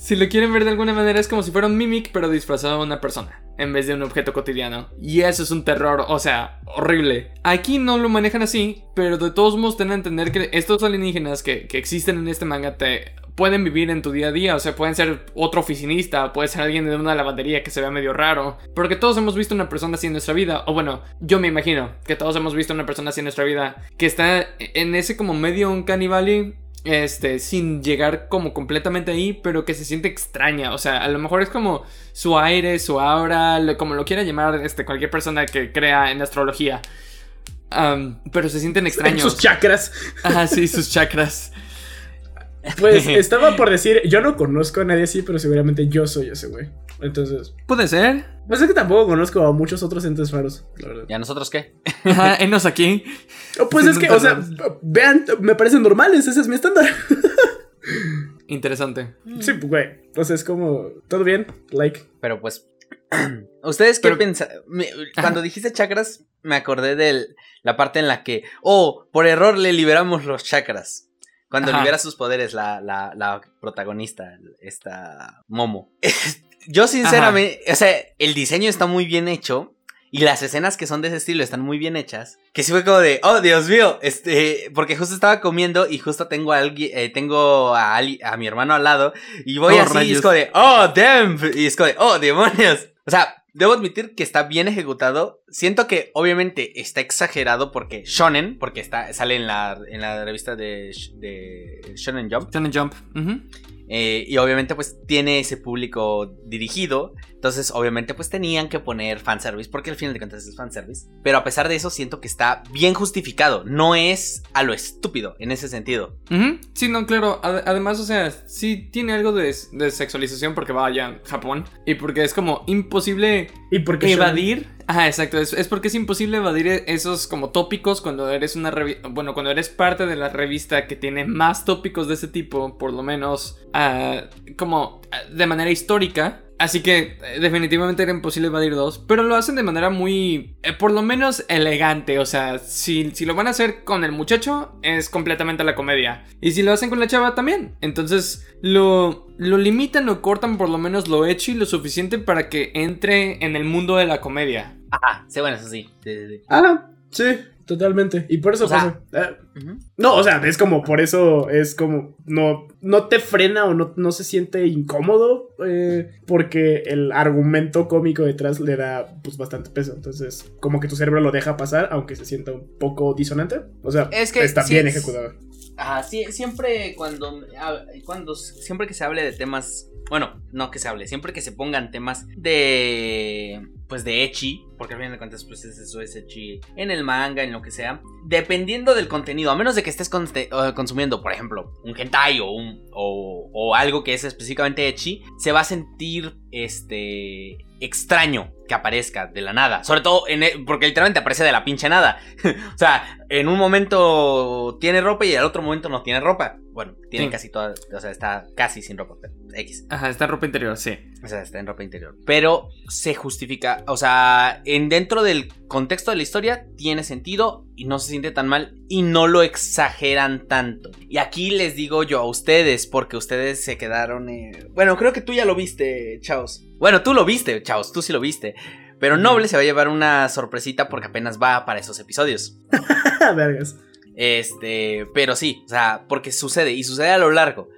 si lo quieren ver de alguna manera es como si fuera un mimic pero disfrazado de una persona en vez de un objeto cotidiano. Y eso es un terror, o sea, horrible. Aquí no lo manejan así, pero de todos modos ten a entender que estos alienígenas que, que existen en este manga te pueden vivir en tu día a día, o sea, pueden ser otro oficinista, puede ser alguien de una lavandería que se vea medio raro, porque todos hemos visto una persona así en nuestra vida, o bueno, yo me imagino que todos hemos visto una persona así en nuestra vida, que está en ese como medio un canibali, este, sin llegar como completamente ahí, pero que se siente extraña. O sea, a lo mejor es como su aire, su aura, lo- como lo quiera llamar este, cualquier persona que crea en astrología. Pero se sienten Sus extraños. chakras. Ah, sí, sus chakras. Pues (laughs) estaba por decir, yo no conozco a nadie así, pero seguramente yo soy ese güey. Entonces, Puede ser. pues es que tampoco conozco a muchos otros entes raros, la verdad. ¿Y a nosotros qué? Ajá, (laughs) enos aquí. Oh, Pues es que, o sea, vean, me parecen normales, ese es mi estándar. interesante. Sí, pues, güey. Entonces es como, ¿todo bien? Like. Pero pues, (clears throat) ¿ustedes qué Pero- piensan? Cuando dijiste chakras, me acordé de la parte en la que, oh, por error le liberamos los chakras. Cuando Ajá. libera sus poderes la, la, la protagonista, esta Momo. (laughs) Yo sinceramente, o sea, el diseño está muy bien hecho. Y las escenas que son de ese estilo están muy bien hechas. Que sí fue como de, oh Dios mío, este, porque justo estaba comiendo y justo tengo a alguien, eh, tengo a, ali- a mi hermano al lado y voy Oh, así y es como de, oh damn, y es como de, oh demonios. O sea, debo admitir que está bien ejecutado. Siento que obviamente está exagerado porque Shonen, porque está, sale en la, en la revista de, Sh- de Shonen Jump. Shonen Jump. Eh, y obviamente pues tiene ese público dirigido. Entonces obviamente pues tenían que poner fanservice porque al final de cuentas es fanservice. Pero a pesar de eso siento que está bien justificado. No es a lo estúpido en ese sentido. Sí, no, claro. Ade- además, o sea, sí tiene algo de, de sexualización porque vaya a Japón. Y porque es como imposible ¿Y por qué evadir. Ajá, exacto. Es, es porque es imposible evadir e- esos como tópicos cuando eres una. Bueno, cuando eres parte de la revista que tiene más tópicos de ese tipo, por lo menos ah, como ah, de manera histórica. Así que eh, definitivamente era imposible evadir dos. Pero lo hacen de manera muy. eh, por lo menos elegante. O sea, si, si lo van a hacer con el muchacho, es completamente la comedia. Y si lo hacen con la chava, también. Entonces, lo, lo limitan o cortan por lo menos lo hecho y lo suficiente para que entre en el mundo de la comedia. Ajá, sí, bueno, eso sí. Sí, sí, sí. Ah, sí, totalmente. Y por eso O sea- pasa. Ah. No, o sea, es como, por eso es como, no, no te frena o no, no se siente incómodo, eh, porque el argumento cómico detrás le da, pues, bastante peso. Entonces, como que tu cerebro lo deja pasar, aunque se sienta un poco disonante. O sea, Es que está sí bien ejecutado. Ajá, sí, siempre cuando, ah, cuando siempre que se hable de temas, bueno, no que se hable, siempre que se pongan temas de, pues de echi, porque al final de cuentas pues es eso, es echi en el manga, en lo que sea, dependiendo del contenido, a menos de que estés eh, consumiendo, por ejemplo, un hentai o, un, o, o algo que es específicamente echi, se va a sentir, este, extraño que aparezca de la nada, sobre todo en e- porque literalmente aparece de la pinche nada. (laughs) o sea, en un momento tiene ropa y al otro momento no tiene ropa. Bueno, tiene Sí. casi toda, o sea, está casi sin ropa, pero X. Ajá, está ropa interior, sí. O sea, está en ropa interior. Pero se justifica, o sea, en dentro del contexto de la historia tiene sentido y no se siente tan mal y no lo exageran tanto. Y aquí les digo yo a ustedes, porque ustedes se quedaron... eh, Bueno, creo que tú ya lo viste, Chaos. Bueno, tú lo viste, Chaos, tú sí lo viste. Pero Noble se va a llevar una sorpresita porque apenas va para esos episodios. (laughs) Vergas. Este, pero sí, o sea, porque sucede y sucede a lo largo.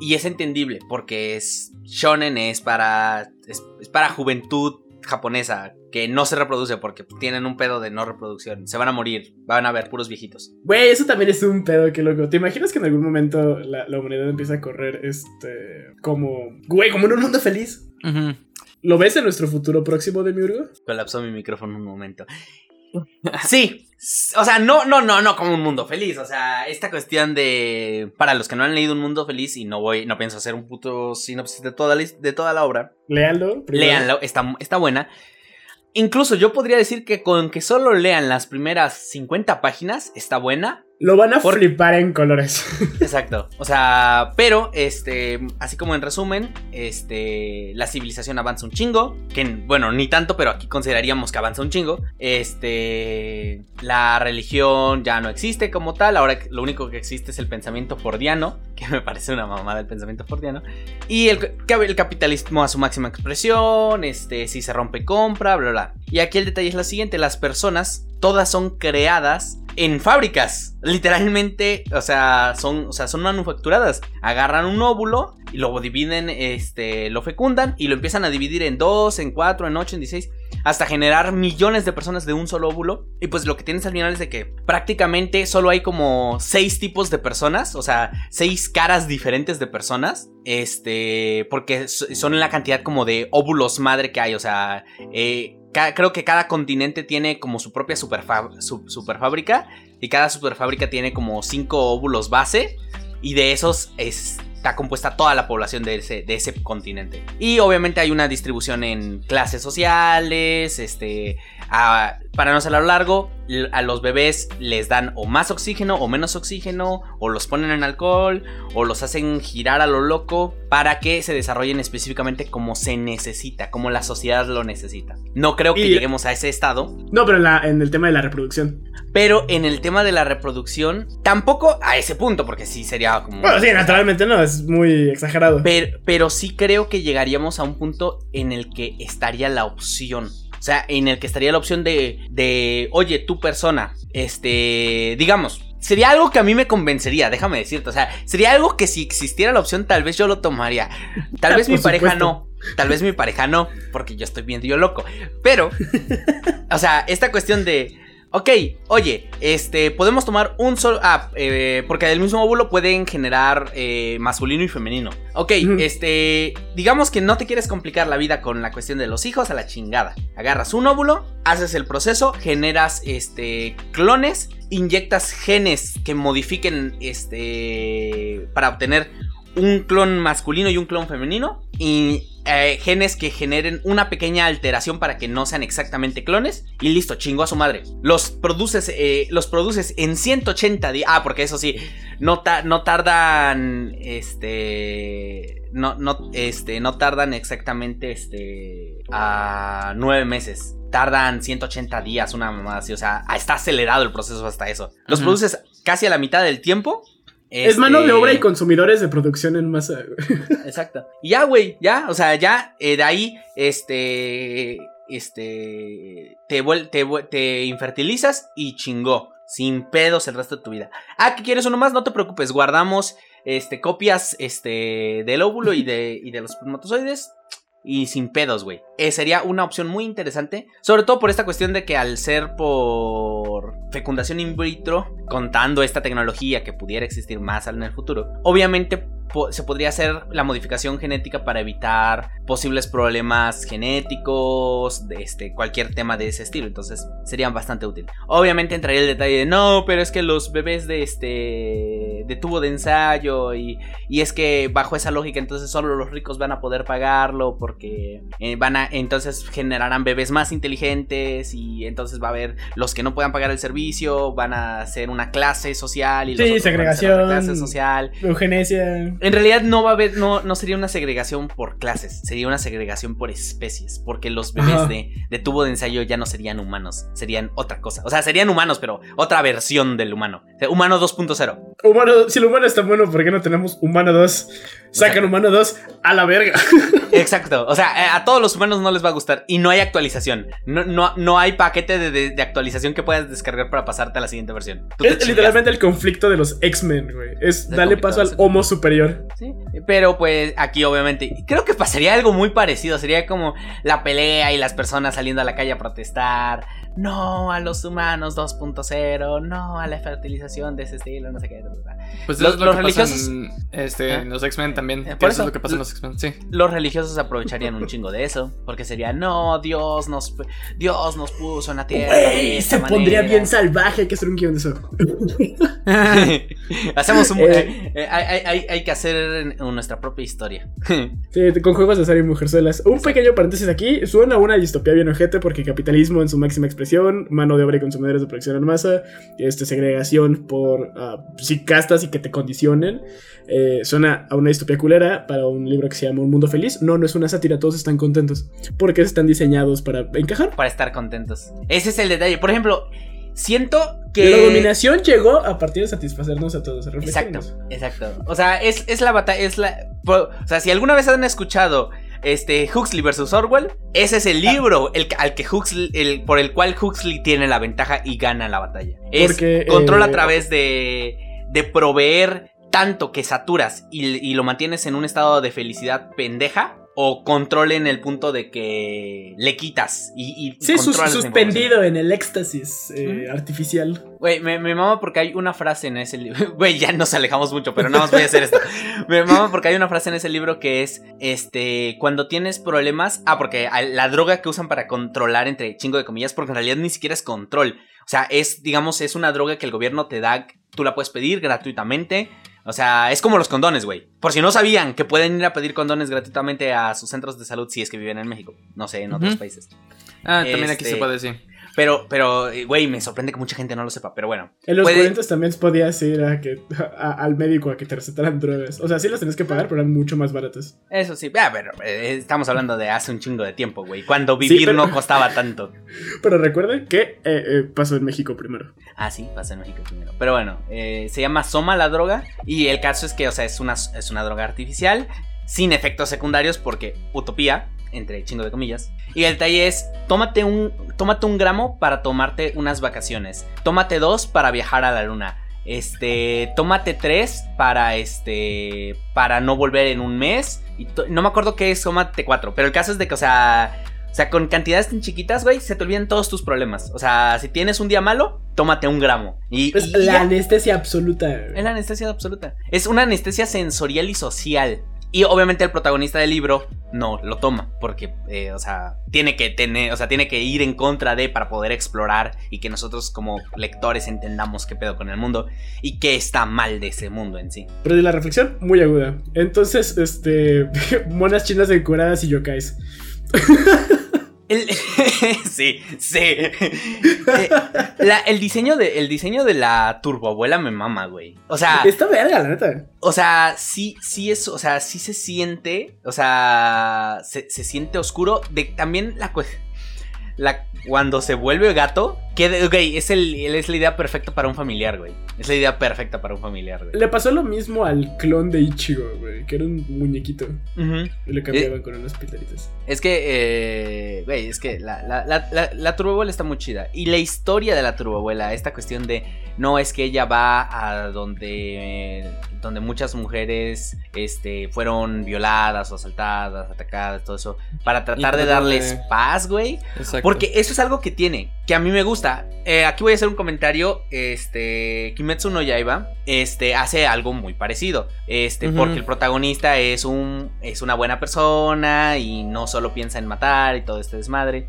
Y es entendible porque es shonen es para es, es para juventud japonesa que no se reproduce porque tienen un pedo de no reproducción. Se van a morir, van a ver puros viejitos. Güey, eso también es un pedo, qué loco. ¿Te imaginas que en algún momento la, la humanidad empieza a correr, este, como, güey, como en un mundo feliz? ¿Lo ves en nuestro futuro próximo de Miurgo? Colapsó mi micrófono un momento. (laughs) Sí, o sea, no, no, no, no como un mundo feliz. O sea, esta cuestión de. Para los que no han leído un mundo feliz, y no voy, no pienso hacer un puto sinopsis de toda la, de toda la obra. Léanlo. primero. Léanlo, está, está buena. Incluso yo podría decir que con que solo lean las primeras 50 páginas, está buena. Lo van a Por- flipar en colores. (laughs) Exacto. O sea, pero, este, así como en resumen, este, la civilización avanza un chingo. Que, bueno, ni tanto, pero aquí consideraríamos que avanza un chingo. Este, la religión ya no existe como tal. Ahora lo único que existe es el pensamiento fordiano, (laughs) que me parece una mamada el pensamiento fordiano. Y el, el capitalismo a su máxima expresión, este, si se rompe compra, bla, bla. Y aquí el detalle es lo siguiente, las personas todas son creadas en fábricas. Literalmente, o sea, son, o sea, son manufacturadas. Agarran un óvulo y lo dividen, este, lo fecundan y lo empiezan a dividir en 2, en 4, en 8, en 16, hasta generar millones de personas de un solo óvulo. Y pues lo que tienes al final es de que prácticamente solo hay como 6 tipos de personas, o sea, 6 caras diferentes de personas. Este, porque so- son la cantidad como de óvulos madre que hay, o sea, eh, creo que cada continente tiene como su propia superfábrica y cada superfábrica tiene como 5 óvulos base y de esos está compuesta toda la población de ese, de ese continente. Y obviamente hay una distribución en clases sociales, este, a- para no hacerlo largo, a los bebés les dan o más oxígeno o menos oxígeno, o los ponen en alcohol, o los hacen girar a lo loco, para que se desarrollen específicamente como se necesita, como la sociedad lo necesita. No creo que Y- lleguemos a ese estado, No, pero en, la- en el tema de la reproducción. pero en el tema de la reproducción, tampoco a ese punto, porque sí sería como... Bueno, sí, naturalmente no, es muy exagerado. Pero, pero sí creo que llegaríamos a un punto en el que estaría la opción. O sea, en el que estaría la opción de, de oye, tu persona, este, digamos, sería algo que a mí me convencería, déjame decirte. O sea, sería algo que si existiera la opción, tal vez yo lo tomaría. Tal (laughs) vez mi pareja no. Tal vez mi pareja no, porque yo estoy viendo yo loco. Pero, o sea, esta cuestión de, ok, oye, este, podemos tomar un solo, ah, eh, porque del mismo óvulo pueden generar eh, masculino y femenino. Ok, este, digamos que no te quieres complicar la vida con la cuestión de los hijos a la chingada. Agarras un óvulo, haces el proceso, generas, este, clones, inyectas genes que modifiquen, este, para obtener un clon masculino y un clon femenino y eh, genes que generen una pequeña alteración para que no sean exactamente clones y listo, chingo a su madre. Los produces, eh, los produces en 180 días. Ah, porque eso sí, no, ta- no tardan, este, no, no, este, no tardan exactamente, este, a nueve meses. Tardan 180 días, una mamada así. O sea, está acelerado el proceso hasta eso. Los produces casi a la mitad del tiempo. Es mano de Este, obra y consumidores de producción en masa. (laughs) Exacto. Y ya, güey, ya, o sea, ya eh, de ahí, este, este, te, te, te infertilizas y chingó, sin pedos el resto de tu vida. Ah, ¿qué quieres uno más? No te preocupes, guardamos, este, copias, este, del óvulo y de, y de los espermatozoides. Y sin pedos, güey. Eh, sería una opción muy interesante. Sobre todo por esta cuestión de que al ser por fecundación in vitro, contando esta tecnología que pudiera existir más en el futuro, obviamente po- se podría hacer la modificación genética para evitar posibles problemas genéticos, de este, cualquier tema de ese estilo. Entonces serían bastante útil. Obviamente entraría el detalle de no, pero es que los bebés de este de tubo de ensayo y, y es que bajo esa lógica entonces solo los ricos van a poder pagarlo porque eh, van a entonces generarán bebés más inteligentes y entonces va a haber los que no puedan pagar el servicio van a ser una clase social y los Sí, otros van a ser otra segregación. clase social Eugenesia. En realidad no va a haber, no, no sería una segregación por clases, sería una segregación por especies, porque los bebés de, de tubo de ensayo ya no serían humanos, serían otra cosa. O sea, serían humanos, pero otra versión del humano. O sea, humano 2.0. Humano, si el humano es tan bueno, ¿por qué no tenemos humano 2? Sacan humano 2 a la verga. (laughs) Exacto. O sea, eh, a todos los humanos no les va a gustar y no hay actualización. No, no, no hay paquete de, de- de actualización que puedas descargar para pasarte a la siguiente versión. Tú Es literalmente el conflicto de los X-Men, güey. Es El darle paso al homo superior. Sí, pero pues aquí obviamente creo que pasaría algo muy parecido, sería como la pelea y las personas saliendo a la calle a protestar, no a los humanos 2.0, no a la fertilización de ese estilo, no sé qué. Pues Los- es lo los que pasa religiosos- en, este, Ah. en los X-Men también. Eh, por eso eso. es lo que pasa en los X-Men, sí. Los religiosos aprovecharían un chingo de eso, porque sería, no, Dios nos, Dios nos puso en la tierra. esta se pondría manera". bien salvaje. Hay que hacer un guion de eso. (laughs) Hacemos un... (laughs) Eh. eh, eh, hay, hay- hay que hacer nuestra propia historia. (laughs) Sí, con juegos de azar y mujerzuelas. Un pequeño paréntesis aquí. Suena una distopía bien ojete porque capitalismo en su máxima expresión, mano de obra y consumidores de producción en masa, este, segregación por ah, sí, castas y que te condicionen. Eh, suena a una distopía culera para un libro que se llama Un Mundo Feliz. No, no es una sátira, todos están contentos porque están diseñados para encajar. para estar contentos. Ese es el detalle. Por ejemplo, siento que... La dominación llegó a partir de satisfacernos a todos. Exacto, exacto. O sea, es, es la batalla, es la... O sea, si alguna vez han escuchado este Huxley versus Orwell, ese es el libro el, al que Huxley, el, por el cual Huxley tiene la ventaja y gana la batalla. Es Porque, control eh, a través de, de proveer tanto que saturas y, y lo mantienes en un estado de felicidad pendeja. O control en el punto de que le quitas y, y Sí, sus- suspendido en el éxtasis eh, artificial. Güey, me, me mama porque hay una frase en ese libro. (laughs) Güey, ya nos alejamos mucho, pero nada más voy a hacer esto. Me mama porque hay una frase en ese libro que es, este, cuando tienes problemas... Ah, porque la droga que usan para controlar, entre chingo de comillas, porque en realidad ni siquiera es control. O sea, es, digamos, es una droga que el gobierno te da, tú la puedes pedir gratuitamente. O sea, es como los condones, güey. Por si no sabían que pueden ir a pedir condones gratuitamente a sus centros de salud si es que viven en México. No sé, en otros países. Ah, también aquí Este, se puede, sí. Pero, pero, eh, güey, me sorprende que mucha gente no lo sepa, pero bueno. En los Puede- 40 también podías ir a que, a- al médico a que te recetaran drogas. O sea, sí las tenías que pagar, pero eran mucho más baratas. Eso sí, ah, pero eh, estamos hablando de hace un chingo de tiempo, güey. Cuando Sí, vivir pero- no costaba tanto. (laughs) Pero recuerden que eh, eh, pasó en México primero. Ah, sí, pasa en México primero. Pero bueno, eh, se llama Soma la droga. Y el caso es que, o sea, es una, es una droga artificial. Sin efectos secundarios, porque utopía, entre chingo de comillas. Y el detalle es: tómate un, tómate un gramo para tomarte unas vacaciones. Tómate dos para viajar a la luna. Este, tómate tres para este, para no volver en un mes. Y no me acuerdo qué es, tómate cuatro. Pero el caso es de que, o sea, o sea, con cantidades tan chiquitas, güey, se te olvidan todos tus problemas. O sea, si tienes un día malo, tómate un gramo. Y, Es y la ya. anestesia absoluta. Es la anestesia absoluta. Es una anestesia sensorial y social. Y obviamente el protagonista del libro no lo toma. Porque, eh, o sea, tiene que tener. O sea, tiene que ir en contra de para poder explorar. Y que nosotros, como lectores, entendamos qué pedo con el mundo. Y qué está mal de ese mundo en sí. Pero de la reflexión, muy aguda. Entonces, este. (laughs) monas chinas encuradas y yokais. (laughs) El- (laughs) sí, sí. Eh, la- el, diseño de, el diseño de la turboabuela me mama, güey. O sea, Está verga, la neta. o sea, sí, sí es, o sea, sí se siente, o sea, se, se siente oscuro. De, también la, la cuando se vuelve gato, que, de- ok, es, el, es la idea perfecta para un familiar, güey. Es la idea perfecta para un familiar, güey. Le pasó lo mismo al clon de Ichigo, güey, que era un muñequito. Y lo cambiaban con unas pitaritas. Es que, eh, güey, es que la, la, la, la, la turboabuela está muy chida. Y la historia de la turboabuela, esta cuestión de, no, es que ella va a donde, donde muchas mujeres este, fueron violadas o asaltadas, atacadas, todo eso, para tratar de darles paz, güey. Exacto. Porque eso es algo que tiene, que a mí me gusta. Eh, aquí voy a hacer un comentario. Este, Kimetsu no Yaiba, este, hace algo muy parecido. Este, porque el protagonista es un, es una buena persona y no solo piensa en matar y todo este desmadre.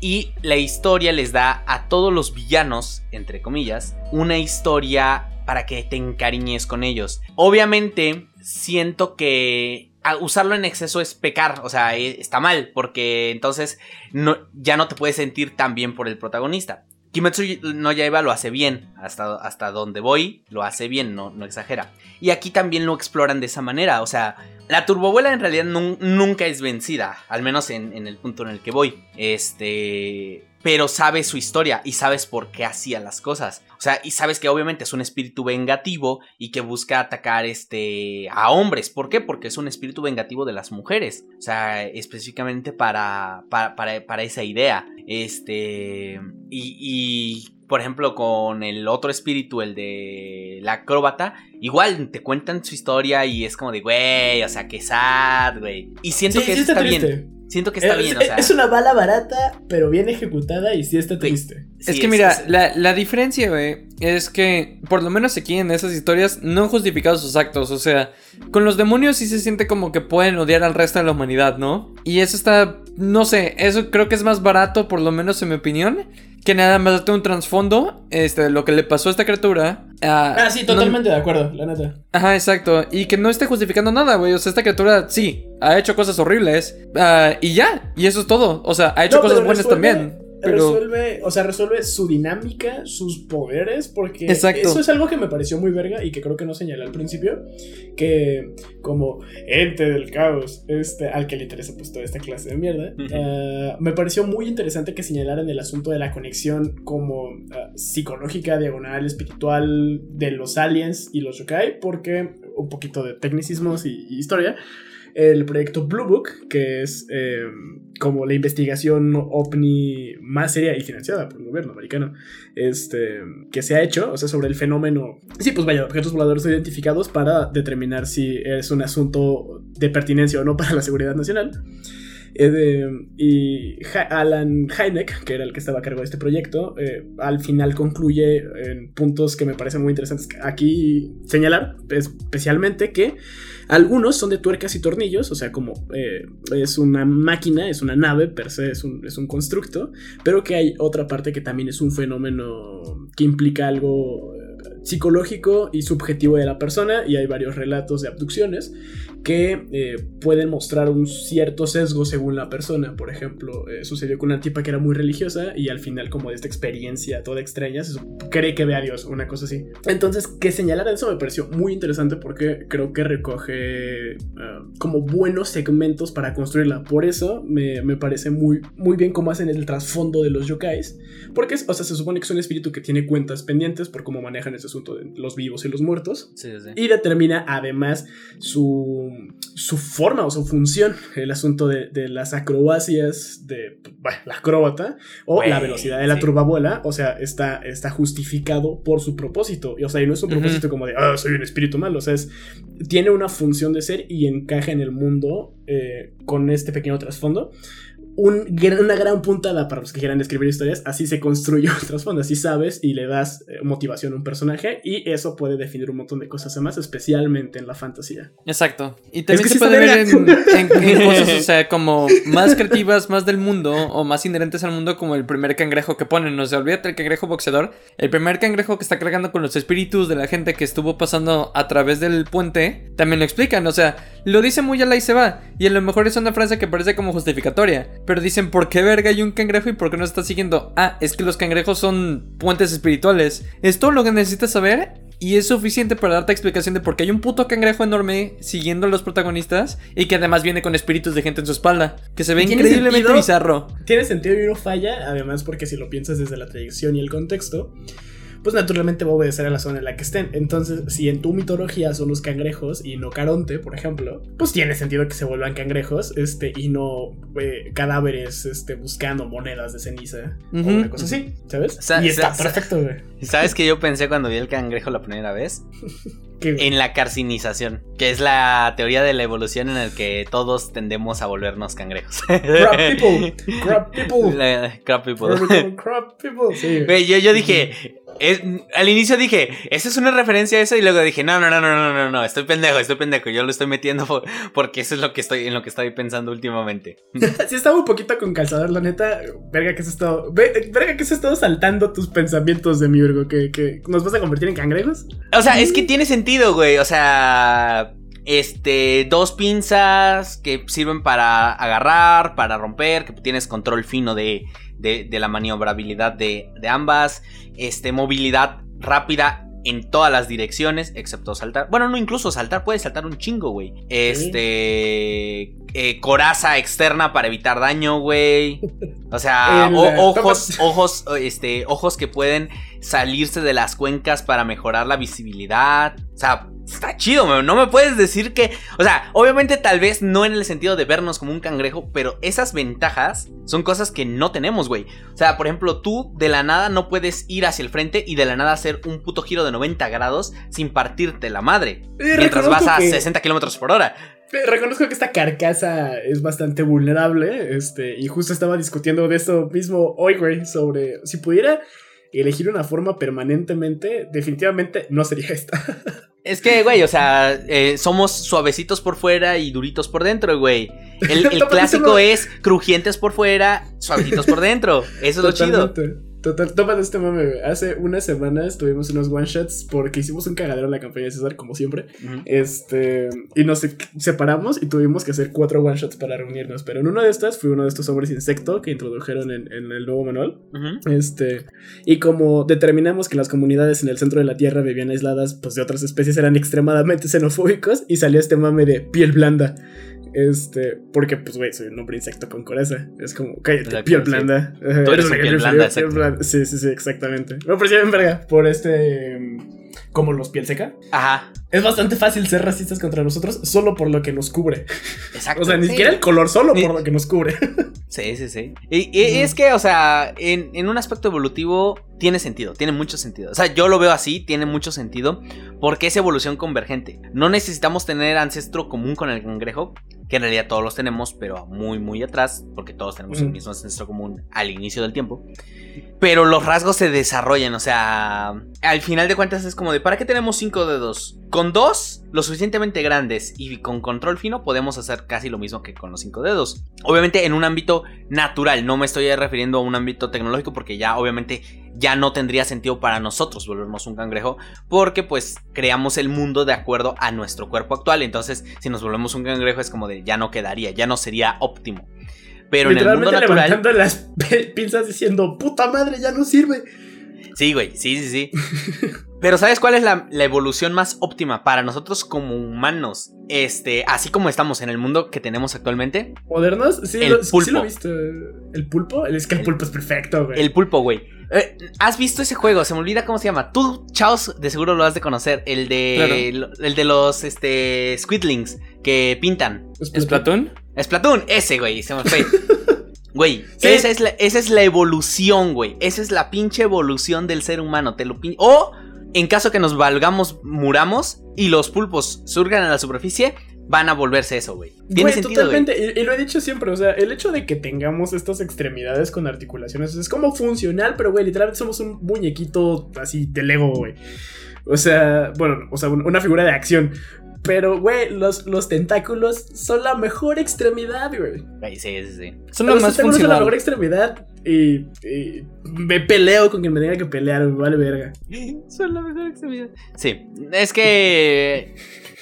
Y la historia les da a todos los villanos, entre comillas, una historia para que te encariñes con ellos. Obviamente, siento que usarlo en exceso es pecar, o sea, e- está mal, porque entonces no, ya no te puedes sentir tan bien por el protagonista. Kimetsu no Yaiba lo hace bien, hasta, hasta donde voy lo hace bien, no, no exagera. Y aquí también lo exploran de esa manera, o sea, la turbobuela en realidad nun- nunca es vencida, al menos en, en el punto en el que voy. Este... Pero sabes su historia y sabes por qué hacía las cosas. O sea, y sabes que obviamente es un espíritu vengativo y que busca atacar este a hombres. ¿Por qué? Porque es un espíritu vengativo de las mujeres. O sea, específicamente para, para, para, para esa idea. Este. Y, y, por ejemplo, con el otro espíritu, el de la acróbata, igual te cuentan su historia y es como de, güey, o sea, que sad, güey. Y siento Sí, que sí eso está, bien. Siento que está es, bien, o sea. es una bala barata, pero bien ejecutada y sí está triste. Es que mira, es- La, la diferencia, güey, es que por lo menos aquí en esas historias no han justificado sus actos. O sea, con los demonios sí se siente como que pueden odiar al resto de la humanidad, ¿no? Y eso está, no sé, eso creo que es más barato, por lo menos en mi opinión, que nada más darte un trasfondo este, lo que le pasó a esta criatura. a- Ah, sí, no- totalmente de acuerdo, la neta. Ajá, exacto. Y que no esté justificando nada, güey. O sea, esta criatura sí, ha hecho cosas horribles. ah, y ya, y eso es todo. O sea, ha hecho No, cosas buenas resuelve- también. Pero... Resuelve, o sea, resuelve su dinámica, sus poderes, porque Exacto. eso es algo que me pareció muy verga y que creo que no señalé al principio, que como ente del caos, este, al que le interesa pues toda esta clase de mierda, ah, me pareció muy interesante que señalaran el asunto de la conexión como ah, psicológica, diagonal, espiritual de los aliens y los yokai, porque un poquito de tecnicismos y, y historia, el proyecto Blue Book, que es eh, como la investigación ovni más seria y financiada por el gobierno americano, este, que se ha hecho, o sea, sobre el fenómeno, sí, pues vaya, objetos voladores identificados para determinar si es un asunto de pertinencia o no para la seguridad nacional. Eh, y Alan Hynek, que era el que estaba a cargo de este proyecto, eh, al final concluye en puntos que me parecen muy interesantes aquí señalar, especialmente que algunos son de tuercas y tornillos, o sea, como eh, es una máquina, es una nave, per se es un, es un constructo, pero que hay otra parte que también es un fenómeno que implica algo psicológico y subjetivo de la persona, y hay varios relatos de abducciones que eh, pueden mostrar un cierto sesgo según la persona. Por ejemplo, eh, sucedió con una tipa que era muy religiosa y al final como de esta experiencia toda extraña, se cree que ve a Dios, una cosa así. Entonces, que señalara eso me pareció muy interesante porque creo que recoge ah, como buenos segmentos para construirla. Por eso me, me, parece muy, muy bien cómo hacen el trasfondo de los yokais. Porque, o sea, se supone que es un espíritu que tiene cuentas pendientes por cómo manejan ese asunto de los vivos y los muertos. Sí, sí. Y determina además su, su forma o su función, el asunto de, de las acrobacias de bueno, la acróbata o la velocidad de la sí. turbabuela, o sea, está, está justificado por su propósito. Y, o sea, y no es un propósito como de, ah, soy un espíritu malo, o sea, es, tiene una función de ser y encaja en el mundo eh, con este pequeño trasfondo. Un una gran puntada para los que quieran escribir historias, así se construye (laughs) un trasfondo, así sabes y le das eh, motivación a un personaje y eso puede definir un montón de cosas más, especialmente en la fantasía. Exacto. Y también que se puede ver en, en- en (laughs) cosas, o sea, como más creativas, más del mundo, o más inherentes al mundo, como el primer cangrejo que ponen. O sea, olvídate el cangrejo boxeador. El primer cangrejo que está cargando con los espíritus de la gente que estuvo pasando a través del puente, también lo explican. O sea, lo dice muy a la y se va. Y a lo mejor es una frase que parece como justificatoria. Pero dicen, ¿por qué verga hay un cangrejo y por qué no está siguiendo? Ah, es que los cangrejos son puentes espirituales. Es todo lo que necesitas saber y es suficiente para darte explicación de por qué hay un puto cangrejo enorme siguiendo a los protagonistas y que además viene con espíritus de gente en su espalda. Que se ve ¿Tiene increíblemente sentido? bizarro. Tiene sentido y no falla, además porque si lo piensas desde la tradición y el contexto, pues naturalmente va a obedecer a la zona en la que estén. Entonces, si en tu mitología son los cangrejos y no Caronte, por ejemplo, pues tiene sentido que se vuelvan cangrejos, este, y no eh, cadáveres, este, buscando monedas de ceniza o una cosa así, ¿sabes? Sa- y está perfecto, güey. ¿Y (laughs) ¿Sabes qué yo pensé cuando vi el cangrejo la primera vez? (laughs) Que- En la carcinización, que es la teoría de la evolución en el que todos tendemos a volvernos cangrejos. Crab (laughs) people, crab people, La- crab people. crab people, sí. yo, yo dije, es- al inicio dije, esa es una referencia a eso y luego dije, no, no, no, no, no, no, no, estoy pendejo, estoy pendejo, yo lo estoy metiendo por- porque eso es lo que estoy, en lo que estoy pensando últimamente. (laughs) Sí estaba un poquito con calzador, la neta. Verga que has estado. ve- Verga que has estado saltando tus pensamientos de Miurgo. Que, que nos vas a convertir en cangrejos. O sea, es que tiene sentido, güey. O sea, este, dos pinzas que sirven para agarrar, para romper, que tienes control fino de, de, de la maniobrabilidad de, de ambas, este, movilidad rápida en todas las direcciones, excepto saltar. Bueno, no, incluso saltar, puedes saltar un chingo, güey. Este, eh, coraza externa para evitar daño, güey. O sea, (laughs) o- ojos, (laughs) ojos, este, ojos que pueden salirse de las cuencas para mejorar la visibilidad. O sea, está chido, no me puedes decir que... O sea, obviamente tal vez no en el sentido de vernos como un cangrejo, pero esas ventajas son cosas que no tenemos, güey. O sea, por ejemplo, tú de la nada no puedes ir hacia el frente y de la nada hacer un puto giro de 90 grados sin partirte la madre. Eh, Mientras vas a que- 60 kilómetros por hora. eh, Reconozco que esta carcasa es bastante vulnerable. Este, y justo estaba discutiendo de esto mismo hoy, güey. Sobre si pudiera elegir una forma permanentemente, definitivamente no sería esta. (laughs) Es que, güey, o sea, eh, somos suavecitos por fuera y duritos por dentro, güey. El, el (laughs) clásico es crujientes por fuera, suavecitos por dentro. Eso es lo chido. Total, toma de este mame, güey. Hace unas semanas tuvimos unos one shots porque hicimos un cagadero en la campaña de César, como siempre. Este, y nos se- separamos y tuvimos que hacer cuatro one shots para reunirnos. Pero en una de estas fue uno de estos hombres insecto que introdujeron en, en el nuevo manual. Este, y como determinamos que las comunidades en el centro de la Tierra vivían aisladas pues, de otras especies, eran extremadamente xenofóbicos. Y salió este mame de piel blanda. Este, porque, pues, güey, soy un hombre insecto con coraza. Es como, cállate, Exacto, piel sí. blanda. Tú eres Eres un una piel blanda, piel exacto. blanda. Sí, sí, sí, exactamente. Me pareció bien verga por este. mm, Como los piel seca. Ajá, Es bastante fácil ser racistas contra nosotros solo por lo que nos cubre. exacto. O sea, ni Sí. siquiera el color, solo Ni- por lo que nos cubre. (laughs) Sí, sí, sí. Y, y es que, o sea, en, en un aspecto evolutivo tiene sentido, tiene mucho sentido. O sea, yo lo veo así, tiene mucho sentido, porque es evolución convergente. No necesitamos tener ancestro común con el cangrejo, que en realidad todos los tenemos, pero muy, muy atrás, porque todos tenemos el Mm. mismo ancestro común al inicio del tiempo. Pero los rasgos se desarrollan, o sea, al final de cuentas es como de, ¿para qué tenemos cinco dedos? Con dos, lo suficientemente grandes y con control fino, podemos hacer casi lo mismo que con los cinco dedos. Obviamente en un ámbito natural, no me estoy refiriendo a un ámbito tecnológico porque ya obviamente ya no tendría sentido para nosotros volvernos un cangrejo porque pues creamos el mundo de acuerdo a nuestro cuerpo actual. Entonces, si nos volvemos un cangrejo es como de ya no quedaría, ya no sería óptimo. Pero en el mundo natural... levantando las pinzas diciendo, puta madre, ya no sirve. Sí, güey, sí, sí, sí. (laughs) Pero ¿sabes cuál es la, la evolución más óptima para nosotros como humanos? Este, así como estamos en el mundo que tenemos actualmente. ¿Modernos? Sí, El lo, sí lo he visto. ¿El pulpo? Es que el pulpo es perfecto, güey. El pulpo, güey. Eh, ¿Has visto ese juego? Se me olvida cómo se llama. Tú, Chaos, de seguro lo has de conocer. El de. El de los este. Squidlings que pintan. ¿Es Platón? Splatoon, ese, güey. Se me fue. (laughs) Güey, Sí. esa, es la, esa es la evolución, güey. Esa es la pinche evolución del ser humano. Te lo pin- O, en caso que nos valgamos, muramos y los pulpos surgan a la superficie, van a volverse eso, güey. Tiene Güey, sentido, totalmente. Y, y lo he dicho siempre, o sea, el hecho de que tengamos estas extremidades con articulaciones es como funcional, pero güey, literalmente somos un muñequito así de Lego, güey. O sea, bueno, o sea, un- una figura de acción. Pero, güey, los, los tentáculos son la mejor extremidad, güey. Güey, sí, sí, sí. Son lo los más tentáculos son la mejor extremidad. Y, y me peleo con quien me tenga que pelear, me vale verga. (laughs) Son la mejor extremidad. Sí, es que.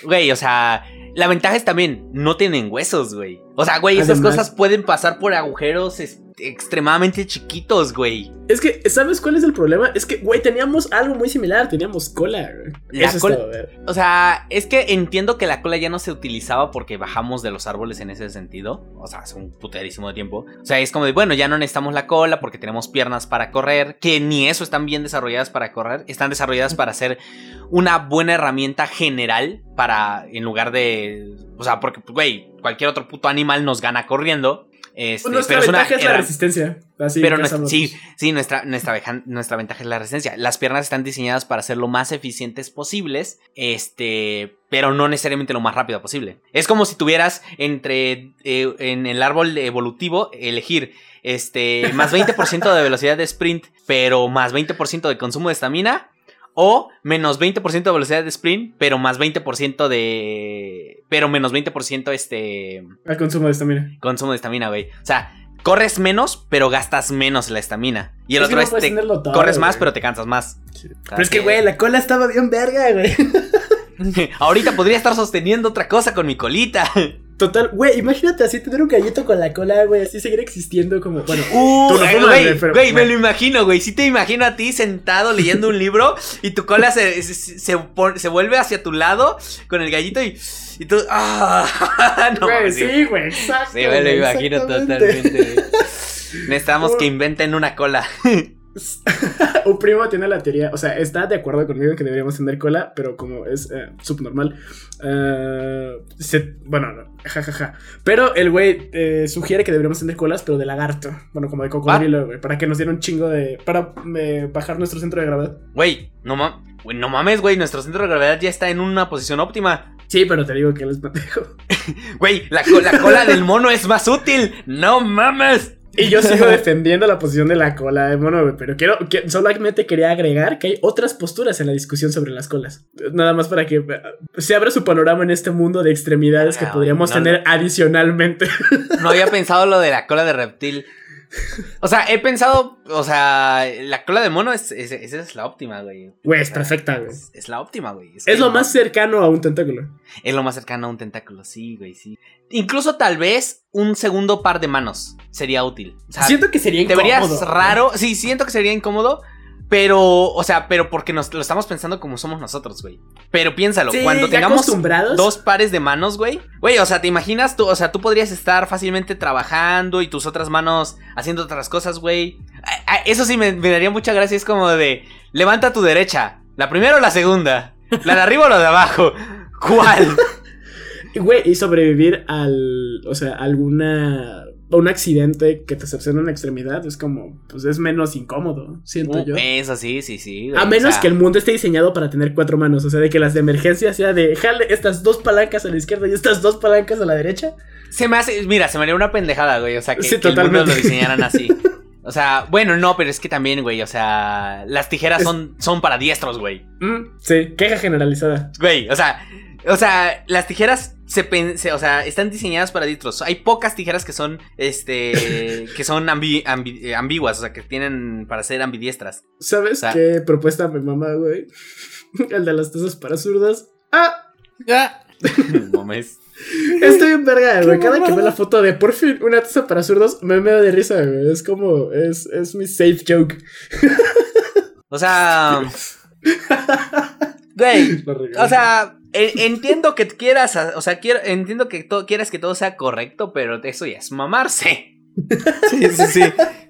Güey, o sea. La ventaja es también, no tienen huesos, güey. O sea, güey, esas Además- cosas pueden pasar por agujeros es- extremadamente chiquitos, güey. Es que, ¿sabes cuál es el problema? Es que, güey, teníamos algo muy similar, teníamos cola, güey. La Eso cola- estaba ver. O sea, es que entiendo que la cola ya no se utilizaba porque bajamos de los árboles en ese sentido. O sea, hace un puterísimo de tiempo. O sea, es como de, bueno, ya no necesitamos la cola porque tenemos piernas para correr. Que ni eso están bien desarrolladas para correr. Están desarrolladas para ser una buena herramienta general para, en lugar de... O sea, porque, güey, cualquier otro puto animal nos gana corriendo. Este, Pues nuestra pero es una ventaja es la resistencia. Así pero nuestra- cazamos. sí, sí, nuestra, nuestra, veja- nuestra ventaja es la resistencia. Las piernas están diseñadas para ser lo más eficientes posibles, este, pero no necesariamente lo más rápido posible. Es como si tuvieras entre, eh, en el árbol evolutivo, elegir, este, más 20% de velocidad de sprint, pero más 20% de consumo de estamina. O menos 20% de velocidad de sprint, pero más 20% de... Pero menos 20% este Al consumo de estamina. consumo de estamina, güey. O sea, corres menos, pero gastas menos la estamina. Y el Es otro no es, te todo, corres más, pero te cansas más. O sea, Pero es que, güey, la cola estaba bien verga, güey. (laughs) Ahorita podría estar sosteniendo otra cosa con mi colita. (laughs) Total, güey, imagínate así tener un gallito con la cola, güey, así seguir existiendo como, bueno. Uh, Tú no eh, fumas, güey, güey, pero- güey, me lo imagino, güey. Sí te imagino a ti sentado leyendo un libro y tu cola se, se, se pon- se vuelve hacia tu lado con el gallito y, y tú... Ah, (laughs) no, güey, sí, güey, exacto. sí, me lo imagino exactamente. totalmente. güey. (laughs) Necesitamos que inventen una cola. (laughs) un primo tiene la teoría, o sea, está de acuerdo conmigo en que deberíamos tener cola, pero como es eh, subnormal, eh, se- bueno, no, jajaja. Pero el güey eh, sugiere que deberíamos tener colas, pero de lagarto, bueno, como de cocodrilo, güey, para que nos diera un chingo de, para eh, bajar nuestro centro de gravedad. Güey, no, ma- no mames, güey. Nuestro centro de gravedad ya está en una posición óptima. Sí, pero te digo que él es pendejo. (laughs) Güey, la, co- la cola del mono es más útil. No mames. Y yo sigo (laughs) defendiendo la posición de la cola de mono, güey, pero quiero, que, solamente quería agregar que hay otras posturas en la discusión sobre las colas. Nada más para que eh, se abra su panorama en este mundo de extremidades que Ah, podríamos no, tener adicionalmente. No había pensado lo de la cola de reptil. O sea, he pensado, o sea, la cola de mono es, es- esa es la óptima, güey. Güey, es O sea, perfecta, güey. Es, es la óptima, güey. Es que lo no- más cercano a un tentáculo. Es lo más cercano a un tentáculo, sí, güey, sí. Incluso tal vez un segundo par de manos sería útil. O sea, Siento que sería te incómodo. verías raro. Sí, siento que sería incómodo. Pero, o sea, pero porque nos lo estamos pensando como somos nosotros, güey. Pero piénsalo, Sí, cuando tengamos dos pares de manos, güey. Güey, o sea, ¿te imaginas tú? O sea, tú podrías estar fácilmente trabajando y tus otras manos haciendo otras cosas, güey. Eso sí me, me daría mucha gracia. Es como de, levanta tu derecha. ¿La primera o la segunda? ¿La de arriba o la de abajo? ¿Cuál? (laughs) Güey, y sobrevivir al. O sea, alguna. Un accidente que te cercena una extremidad es como. Pues es menos incómodo, siento Uh, yo. eso sí, sí, sí. A menos sea, que el mundo esté diseñado para tener cuatro manos. O sea, de que las de emergencia sea de jale estas dos palancas a la izquierda y estas dos palancas a la derecha. Se me hace, mira, se me haría una pendejada, güey. O sea, que, Sí, que el mundo totalmente. lo diseñaran así. (laughs) O sea, bueno, no, pero es que también, güey, o sea, las tijeras Es- son, son para diestros, güey. Mm, sí, queja generalizada. Güey, o sea, o sea, las tijeras se, se- o sea, están diseñadas para diestros. Hay pocas tijeras que son, este, (coughs) que son ambi- ambi- eh, ambiguas, o sea, que tienen para ser ambidiestras. ¿Sabes O sea- qué propuesta me mamá, güey? (laughs) El de las tazas para zurdas. ¡Ah! Ya. (laughs) No mames. Estoy bien verga, güey. Cada que veo la foto de por fin una taza para zurdos, me meo de risa, güey. Es como, es, es mi safe joke. O sea, (laughs) güey, o sea, en- entiendo que quieras, o sea, quiero, entiendo que to- quieras que todo sea correcto, pero eso ya es mamarse. Sí, sí, sí.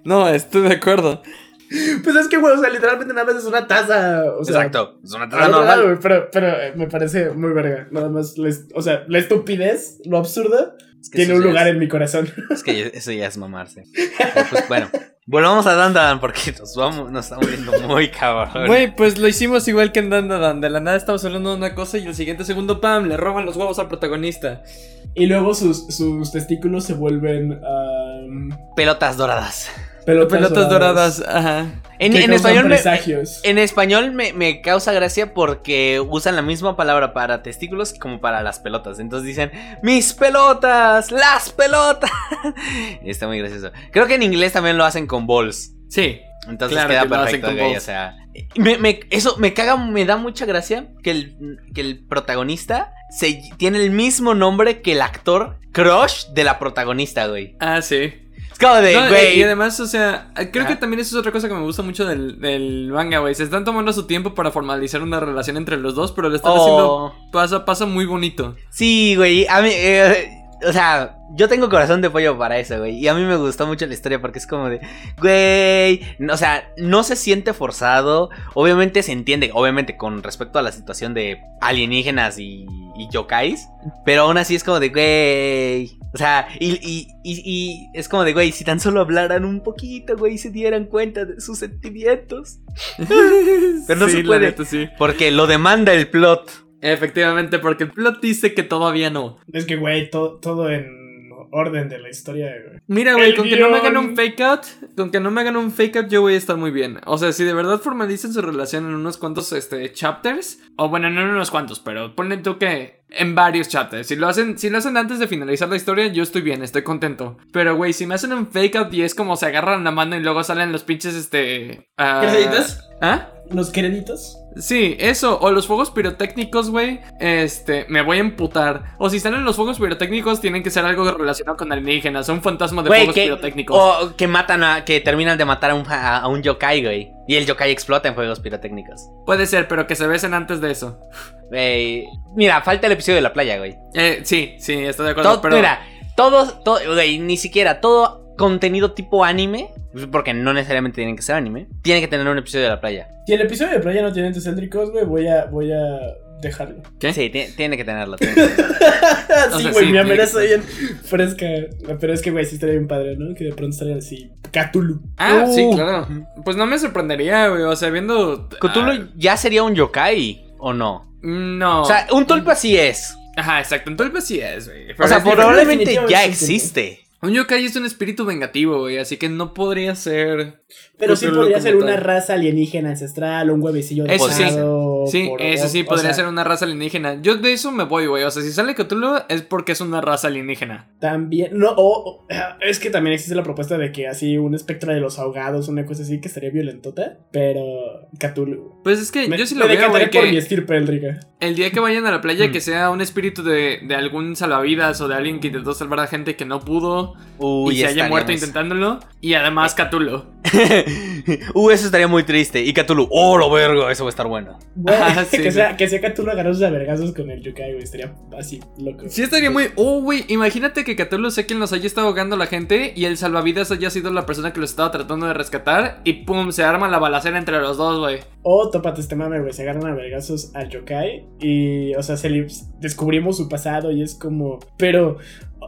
No, estoy de acuerdo. Pues es que, güey, o sea, literalmente nada más es una taza. O sea, Exacto, es una taza lado, normal. pero, pero eh, me parece muy verga. Nada más, o sea, la estupidez, lo absurdo, Es que tiene un lugar es- en mi corazón. Es que eso ya es mamarse. Pero, pues bueno, (laughs) volvamos a Dandan porque (laughs) nos vamos, nos estamos viendo muy cabrón. Güey, pues lo hicimos igual que en Dandadan. De la nada estamos hablando de una cosa y el siguiente segundo, pam, le roban los huevos al protagonista. Y luego sus, sus testículos se vuelven um, Pelotas doradas. Pelotas, Pelotas doradas, ajá. En, español me, en español me, me causa gracia porque usan la misma palabra para testículos como para las pelotas. Entonces dicen, mis pelotas, las pelotas. Y (laughs) está muy gracioso. Creo que en inglés también lo hacen con balls. Sí. Entonces Claro queda que lo hacen perfecto, con. O sea, me, me- eso me caga, me da mucha gracia que el, que el protagonista se, tiene el mismo nombre que el actor crush de la protagonista, güey. Ah, sí. Como de, No, y- güey. y además, o sea, creo que también eso es otra cosa que me gusta mucho del, del manga, güey. Se están tomando su tiempo para formalizar una relación entre los dos, pero lo están haciendo Oh. pasa, pasa muy bonito. Sí, güey. A mí, eh, o sea, yo tengo corazón de pollo para eso, güey. Y a mí me gustó mucho la historia porque es como de, güey. O sea, no se siente forzado. Obviamente se entiende, obviamente con respecto a la situación de alienígenas y, y yokais. Pero aún así es como de, güey. O sea, y, y, y, y es como de, güey, si tan solo hablaran un poquito, güey, y se dieran cuenta de sus sentimientos. (laughs) Pero no Sí, se puede. neta, sí. Porque lo demanda el plot. Efectivamente, porque el plot dice que todavía no. Es que, güey, to- todo en orden de la historia, güey. Mira, güey, con que no me hagan un fake out, con que no me hagan un fake out, yo voy a estar muy bien. O sea, si de verdad formalizan su relación en unos cuantos este, chapters, o bueno, no en unos cuantos, pero ponen tú que en varios chapters. Si lo hacen, si lo hacen antes de finalizar la historia, yo estoy bien, estoy contento. Pero, güey, si me hacen un fake out y es como se agarran la mano y luego salen los pinches, este. ah, ¿Créditos? ¿Ah? Los créditos. Sí, eso, o los fuegos pirotécnicos, güey, este, me voy a emputar. O si salen los fuegos pirotécnicos, tienen que ser algo relacionado con alienígenas, un fantasma de fuegos que, pirotécnicos. o que matan a. que terminan de matar a un, a, a un yokai, güey. Y el yokai explota en juegos pirotécnicos. Puede ser, pero que se besen antes de eso. Güey, mira, falta el episodio de la playa, güey. Eh, sí, sí, estoy de acuerdo, Todo- pero... Mira, todo, todo, güey, ni siquiera todo contenido tipo anime, porque no necesariamente tienen que ser anime, tiene que tener un episodio de la playa. Si el episodio de playa no tiene entes céntricos, güey, voy a, voy a dejarlo. ¿Qué? Sí, ti- tiene que tenerlo. tiene que tenerlo. (laughs) O sí, sea, güey, sí, mi amenaza bien fresca. Pero es que, güey, sí estaría bien padre, ¿no? Que de pronto estaría así. Cthulhu. Ah, sí, Uh. claro. Pues no me sorprendería, güey, o sea, viendo... Cthulhu ah, ya sería un yokai, ¿o no? no. O sea, un tulpa sí es. Ajá, exacto, entonces sí es, güey. O sea, probablemente ya un existe. Un yokai es un espíritu vengativo, güey, así que no podría ser... Pero sí podría ser una tal. raza alienígena ancestral, un huevecillo de Eso sí. Sí, por- eso sí, o- o podría sea, ser una raza alienígena. Yo de eso me voy, güey. O sea, si sale Cthulhu es porque es una raza alienígena. También, no, o- o- es que también existe la propuesta de que así un espectro de los ahogados, una cosa así que estaría violentota, pero Cthulhu. Pues es que Me, yo sí me lo veo, decantaré güey, por mi estirpe, Eldrica. el día que vayan a la playa Mm. que sea un espíritu de, de algún salvavidas o de alguien que intentó salvar a gente que no pudo Uy, y se haya muerto intentándolo. Y además Cthulhu. (laughs) uh, eso estaría muy triste. Y Cthulhu, oh, lo vergo, eso va a estar bueno. Ah, (laughs) sí, que, sí. sea, que sea Cthulhu agarrándose a vergazos con el Yukai, güey, estaría así, loco. Sí estaría muy... Oh, güey, imagínate que Cthulhu sea quien los haya estado ahogando a la gente y el salvavidas haya sido la persona que los estaba tratando de rescatar y pum, se arma la balacera entre los dos, güey. O tópate este mame, güey, se agarran a vergazos al Yokai y, o sea, se descubrimos su pasado y es como, pero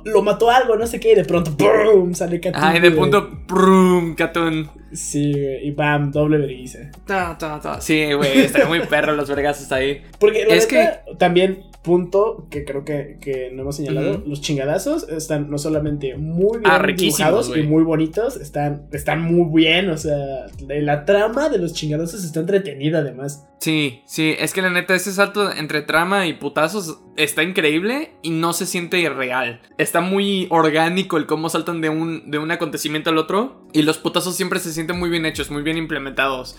lo mató algo, no sé qué, y de pronto, ¡pum! sale Cthulhu. Ay, de punto... Prum, Catún. Sí, güey, y bam, doble vergüenza. Ta, ta, ta. Sí, güey, estaría muy perro los vergazos ahí. Porque la Es neta, también punto que creo que, que no hemos señalado, los chingadazos están no solamente muy bien Ah, dibujados y muy bonitos, están, están muy bien, o sea, la trama de los chingadazos está entretenida además. Sí, sí, es que la neta, ese salto entre trama y putazos está increíble y no se siente irreal. Está muy orgánico el cómo saltan de un, de un acontecimiento al otro y los putazos siempre se sienten muy bien hechos, muy bien implementados.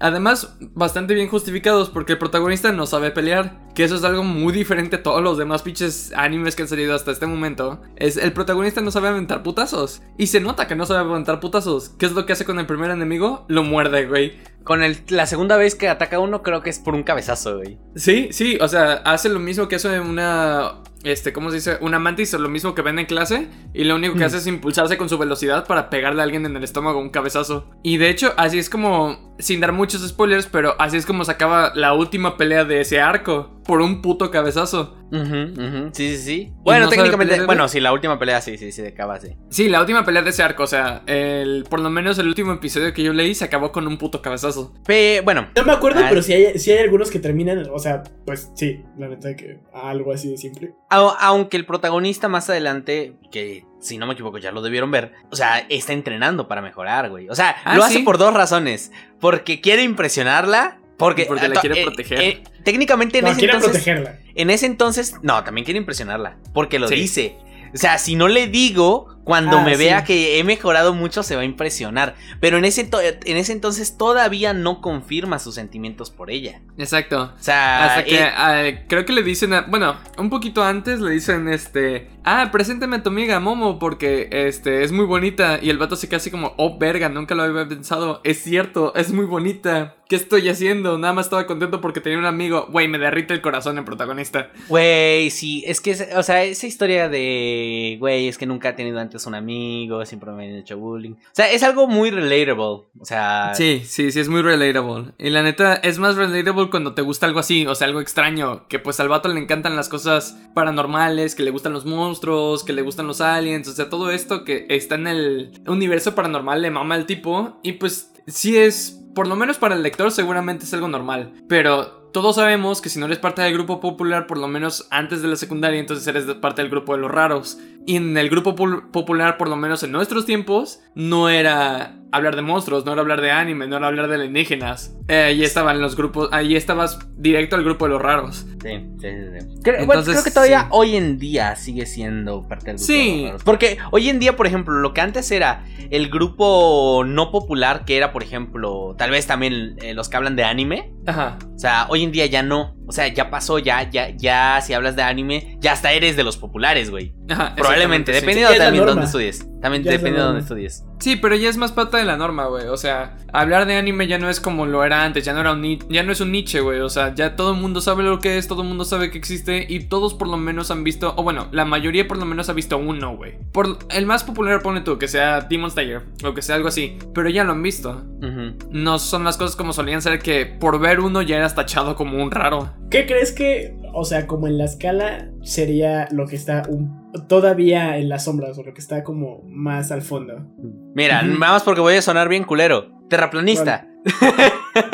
Además, bastante bien justificados porque el protagonista no sabe pelear, que eso es algo muy diferente a todos los demás pinches animes que han salido hasta este momento. Es el protagonista no sabe aventar putazos y se nota que no sabe aventar putazos. ¿Qué es lo que hace con el primer enemigo? Lo muerde, güey. Con el, la segunda vez que ataca a uno, creo que es por un cabezazo, güey. Sí, sí, o sea, hace lo mismo que hace una. Este, ¿cómo se dice? Una mantis, lo mismo que ven en clase. Y lo único que Mm. hace es impulsarse con su velocidad para pegarle a alguien en el estómago un cabezazo. Y de hecho, así es como. Sin dar muchos spoilers, pero así es como se acaba la última pelea de ese arco. Por un puto cabezazo. Sí, sí, sí. Bueno, no técnicamente, bueno, sí, la última pelea sí, sí, sí, acaba así. Sí, la última pelea de ese arco, o sea, el, por lo menos el último episodio que yo leí se acabó con un puto cabezazo. Pe- bueno, No me acuerdo, Ah. pero sí hay, sí hay algunos que terminan, o sea, pues sí, la neta que algo así de simple. au- aunque el protagonista más adelante, que si no me equivoco ya lo debieron ver, o sea, está entrenando para mejorar, güey. O sea, Ah, lo hace por dos razones. Porque quiere impresionarla. Porque, la quiere proteger. técnicamente en No, ese quiere entonces. protegerla. En ese entonces, no, también quiere impresionarla. Porque lo Sí. dice. O sea, si no le digo, cuando Ah, me sí. vea que he mejorado mucho, se va a impresionar. Pero en ese, en ese entonces todavía no confirma sus sentimientos por ella. Exacto. O sea, Hasta que eh, ah, creo que le dicen, a- bueno, un poquito antes le dicen, este, ah, preséntame a tu amiga Momo porque, este, es muy bonita. Y el vato se queda así como, oh, verga, nunca lo había pensado. Es cierto, es muy bonita. ¿Qué estoy haciendo? Nada más estaba contento porque tenía un amigo. Güey, me derrite el corazón el protagonista. Güey, sí, es que, es- o sea, esa historia de, güey, es que nunca ha tenido antes un amigo, siempre me han hecho bullying. O sea, es algo muy relatable. O sea, Sí, sí, sí, es muy relatable. Y la neta, es más relatable cuando te gusta algo así, o sea, algo extraño. Que pues al vato le encantan las cosas paranormales, que le gustan los monstruos, que le gustan los aliens, o sea, todo esto que está en el universo paranormal le mama al tipo. Y pues sí es, por lo menos para el lector, seguramente es algo normal. Pero todos sabemos que si no eres parte del grupo popular, por lo menos antes de la secundaria, entonces eres parte del grupo de los raros. Y en el grupo popular, por lo menos en nuestros tiempos, no era hablar de monstruos, no era hablar de anime, no era hablar de alienígenas. Eh, ahí estaban los grupos, ahí estabas directo al grupo de los raros. Sí, sí, sí. Creo, bueno, Entonces, creo que todavía sí. hoy en día sigue siendo parte del grupo. Sí. de los raros. Porque hoy en día, por ejemplo, lo que antes era el grupo no popular, que era, por ejemplo, tal vez también eh, los que hablan de anime. Ajá. O sea, hoy en día ya no. O sea, ya pasó, ya, ya, ya, si hablas de anime, ya hasta eres de los populares, güey. Ajá, Probablemente, sí. dependiendo también de dónde estudies. También Ya depende de dónde estudies. Sí, pero ya es más parte de la norma, güey. O sea, hablar de anime ya no es como lo era antes, ya no era un ni- ya no es un niche, güey. O sea, ya todo el mundo sabe lo que es, todo el mundo sabe que existe y todos por lo menos han visto, o bueno, la mayoría por lo menos ha visto uno, güey. Por el más popular pone tú, que sea Demon Slayer o que sea algo así, pero ya lo han visto. No son las cosas como solían ser que por ver uno ya eras tachado como un raro. ¿Qué crees que, o sea, como en la escala sería lo que está un- todavía en las sombras o lo que está como más al fondo? Mira, Ujú. nada más porque voy a sonar bien culero. Terraplanista.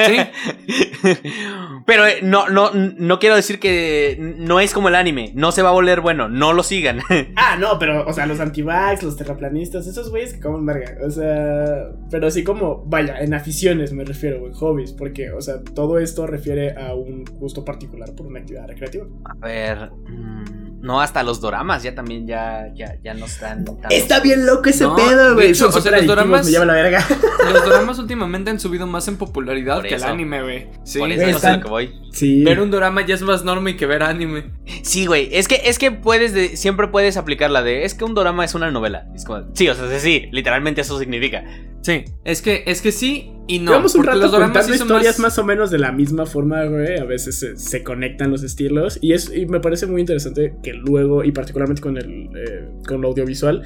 Sí. (laughs) (laughs) Pero eh, no, no, no quiero decir que no es como el anime. No se va a volver bueno. No lo sigan. (laughs) Ah, no, pero, o sea, los antivax, los terraplanistas, esos güeyes que comen verga. O sea, pero así como, vaya, en aficiones me refiero, o en hobbies, porque, o sea, todo esto refiere a un gusto particular por una actividad recreativa. A ver. mm, no, hasta los doramas ya también ya, ya, ya no están tan. bien loco ese No, pedo, güey. hecho, o sea, los doramas- Me lleva la verga. Los dramas últimamente han subido más en popularidad Por que el anime, güey. Sí. Por eso no sé a lo que voy. Sí. Ver un drama ya es más normal que ver anime. Sí, güey. Es que, es que puedes de- siempre puedes aplicar la de. Es que un dorama es una novela. Es como. Sí, o sea, sí, literalmente eso significa. Sí, es que, es que sí y no. Llevamos un rato contando historias más... o menos de la misma forma, güey. A veces se, se conectan los estilos. Y, es, y me parece muy interesante que luego, y particularmente con el eh, con lo audiovisual,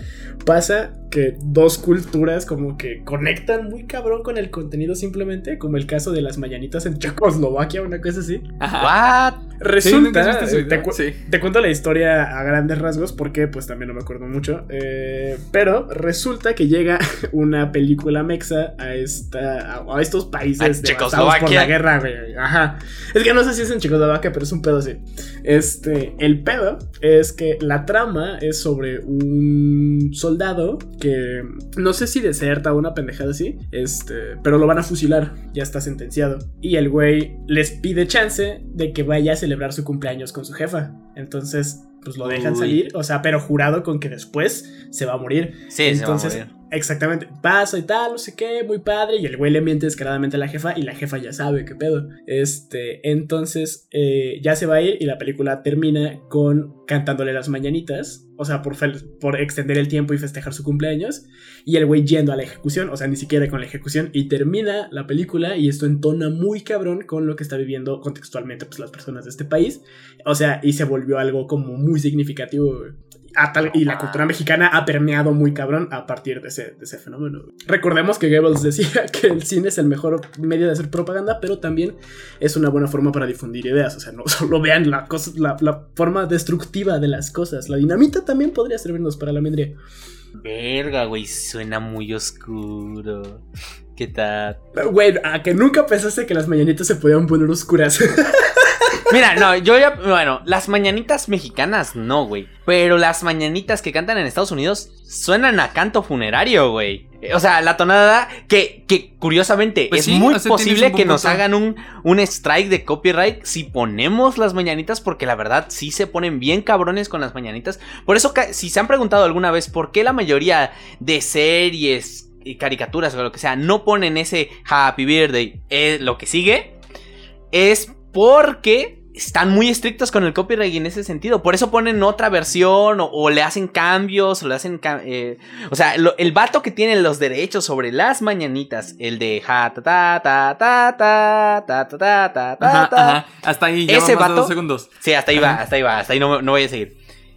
pasa que dos culturas como que conectan muy cabrón con el contenido simplemente. Como el caso de las mañanitas en Checoslovaquia, una cosa así. Ajá. What? Resulta, ¿nunca has visto ese eh, te, video? cu- Sí. te cuento la historia a grandes rasgos porque pues también no me acuerdo mucho. eh, pero resulta que llega (laughs) una película mexa a esta a, a estos países devastados por la guerra, güey. Ajá. Es que no sé si es en Checoslovaquia, pero es un pedo así. Este, el pedo es que la trama es sobre un soldado que no sé si deserta o una pendejada así, este, pero lo van a fusilar, ya está sentenciado. Y el güey les pide chance de que vaya a celebrar su cumpleaños con su jefa. Entonces, pues lo dejan Uy. salir, o sea, pero jurado con que después se va a morir. Sí, Entonces, se va a morir. Exactamente, pasa y tal, no sé qué, muy padre. Y el güey le miente descaradamente a la jefa y la jefa ya sabe qué pedo. Este, entonces eh, ya se va a ir y la película termina con cantándole las mañanitas. O sea, por, por extender el tiempo y festejar su cumpleaños. Y el güey yendo a la ejecución, o sea, ni siquiera con la ejecución. Y termina la película y esto entona muy cabrón con lo que está viviendo contextualmente pues, las personas de este país. O sea, y se volvió algo como muy significativo. Tal- y la cultura mexicana ha permeado muy cabrón a partir de ese, de ese fenómeno. Recordemos que Goebbels decía (laughs) que el cine es el mejor medio de hacer propaganda, pero también es una buena forma para difundir ideas. O sea, no (laughs) solo vean la, cosa, la, la forma destructiva de las cosas. La dinamita también podría servirnos para la mendría. Verga, güey, suena muy oscuro. ¿Qué tal? Güey, a que nunca pensaste que las mañanitas se podían poner oscuras. (laughs) Mira, no, yo ya. Bueno, las mañanitas mexicanas no, güey. Pero las mañanitas que cantan en Estados Unidos suenan a canto funerario, güey. O sea, la tonada que, que curiosamente Pues es sí, muy o sea, tienes posible que nos hagan un, un strike de copyright si ponemos las mañanitas, porque la verdad sí se ponen bien cabrones con las mañanitas. Por eso, si se han preguntado alguna vez por qué la mayoría de series y caricaturas o lo que sea no ponen ese Happy Birthday, eh, lo que sigue, es porque están muy estrictos con el copyright en ese sentido. Por eso ponen otra versión o, o le hacen cambios o le hacen... eh, o sea, lo- el vato que tiene los derechos sobre las mañanitas, el de ja ta ta ta ta ta ta ta ta ta ta Ajá, ta. ajá. Hasta ahí, Ese Ese más de vato- dos segundos. Sí, hasta ahí va, Ajá. hasta ahí va, hasta ahí no, no voy a seguir.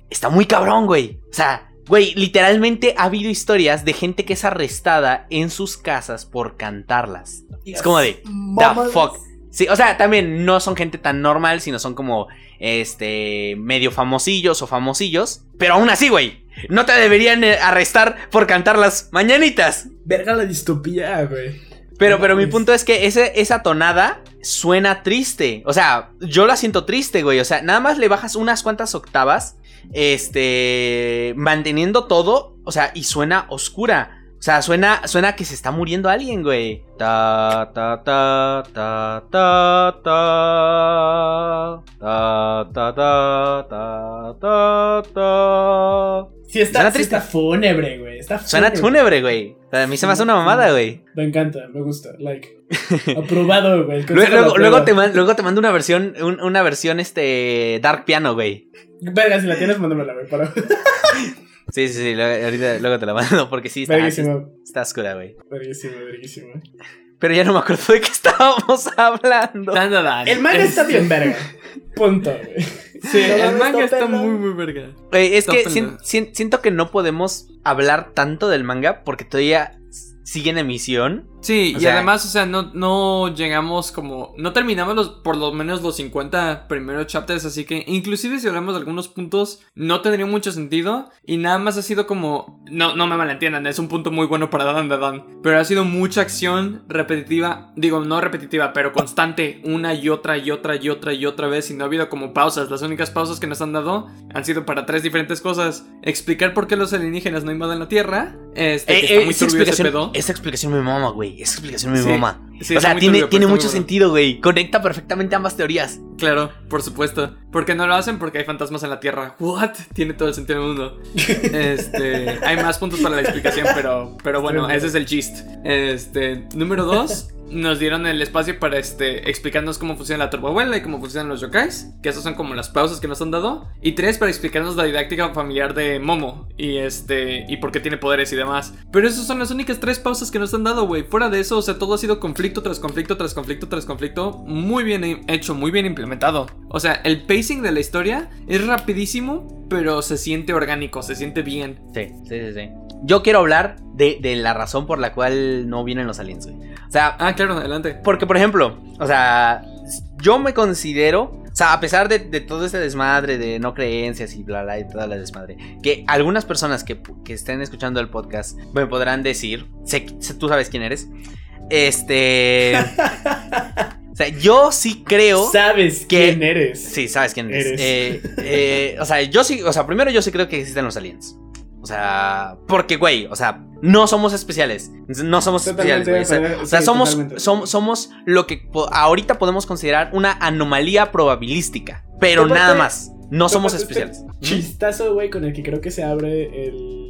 Está muy cabrón, güey. O sea, güey, literalmente ha habido historias de gente que es arrestada en sus casas por cantarlas. Es como de, the fuck. Sí, o sea, también no son gente tan normal, sino son como, este, medio famosillos o famosillos. Pero aún así, güey, no te deberían eh, arrestar por cantar las mañanitas. Verga la distopía, güey. Pero, No pero mi punto es que ese, esa tonada suena triste. O sea, yo la siento triste, güey. O sea, nada más le bajas unas cuantas octavas. Este. Manteniendo todo. O sea, y suena oscura. O sea, suena, suena que se está muriendo alguien, güey. Ta, ta, ta, ta, ta, ta. Ta, ta, ta, ta, ta, ta. Sí está, Suena sí triste. está fúnebre, güey. Está Suena fúnebre, güey. A mí se me hace una mamada, güey. Me encanta, me gusta. Like. Aprobado, güey. Luego, te man- luego te mando una versión, un- una versión este Dark Piano, güey. Verga, si la tienes, mándamela, güey. Para... Sí, sí, sí, luego, ahorita luego te la mando porque sí está, sí Verguísima. está oscura, güey. Verguísima, verguísima. Pero ya no me acuerdo de qué estábamos (laughs) hablando. Dan, dan, dan. El manga está bien verga. Punto, güey. Sí, No el manga está muy, muy verga. Es que siento que no podemos hablar tanto del manga porque todavía sigue en emisión. Sí, O y sea- además, o sea, no, no llegamos como... No terminamos los, por lo menos los 50 primeros chapters, así que inclusive si hablamos de algunos puntos, no tendría mucho sentido. Y nada más ha sido como... No, no me malentiendan, es un punto muy bueno para Dan Dan. Pero ha sido mucha acción repetitiva, digo, no repetitiva, pero constante, una y otra y otra y otra y otra vez. Y no ha habido como pausas. Las únicas pausas que nos han dado han sido para tres diferentes cosas. Explicar por qué los alienígenas no invaden la Tierra. Este, Eh, que eh, está muy esa, turbio ese explicación, pedo. esa explicación me mama, güey. Esa explicación me Sí. mama. Sí, o sea, tiene, turbio, tiene mucho bueno. sentido, güey. Conecta perfectamente ambas teorías. Claro, por supuesto. Porque no lo hacen porque hay fantasmas en la Tierra. What? Tiene todo el sentido del mundo. (laughs) Este, hay más puntos para la explicación, pero, pero bueno, ese es el chiste. Este, número dos. Nos dieron el espacio para este explicarnos cómo funciona la turboabuela y cómo funcionan los yokais, que esas son como las pausas que nos han dado. Y tres para explicarnos la didáctica familiar de Momo y este y por qué tiene poderes y demás. Pero esas son las únicas tres pausas que nos han dado, güey. Fuera de eso, o sea, todo ha sido conflicto tras conflicto tras conflicto tras conflicto, muy bien hecho, muy bien implementado. O sea, el pacing de la historia es rapidísimo, pero se siente orgánico, se siente bien. Sí, sí, sí, sí. Yo quiero hablar de, de la razón por la cual no vienen los aliens, güey. O sea, Ah, claro, adelante. porque por ejemplo, o sea, yo me considero, o sea, a pesar de, de todo este desmadre de no creencias y bla, bla, y toda la desmadre, que algunas personas que, que estén escuchando el podcast me podrán decir, sé, sé- tú sabes quién eres, este... (laughs) o sea, yo sí creo... ¿Sabes que- quién eres? Sí, sabes quién eres. Eres. Eh, eh, o sea, yo sí, o sea, primero yo sí creo que existen los aliens. O sea, porque, güey, o sea, no somos especiales. No somos Totalmente especiales, güey. O sea, o somos, som- somos lo que po- ahorita podemos considerar una anomalía probabilística. Pero Aparte- nada más. No somos este especiales. Chistazo, güey, con el que creo que se abre el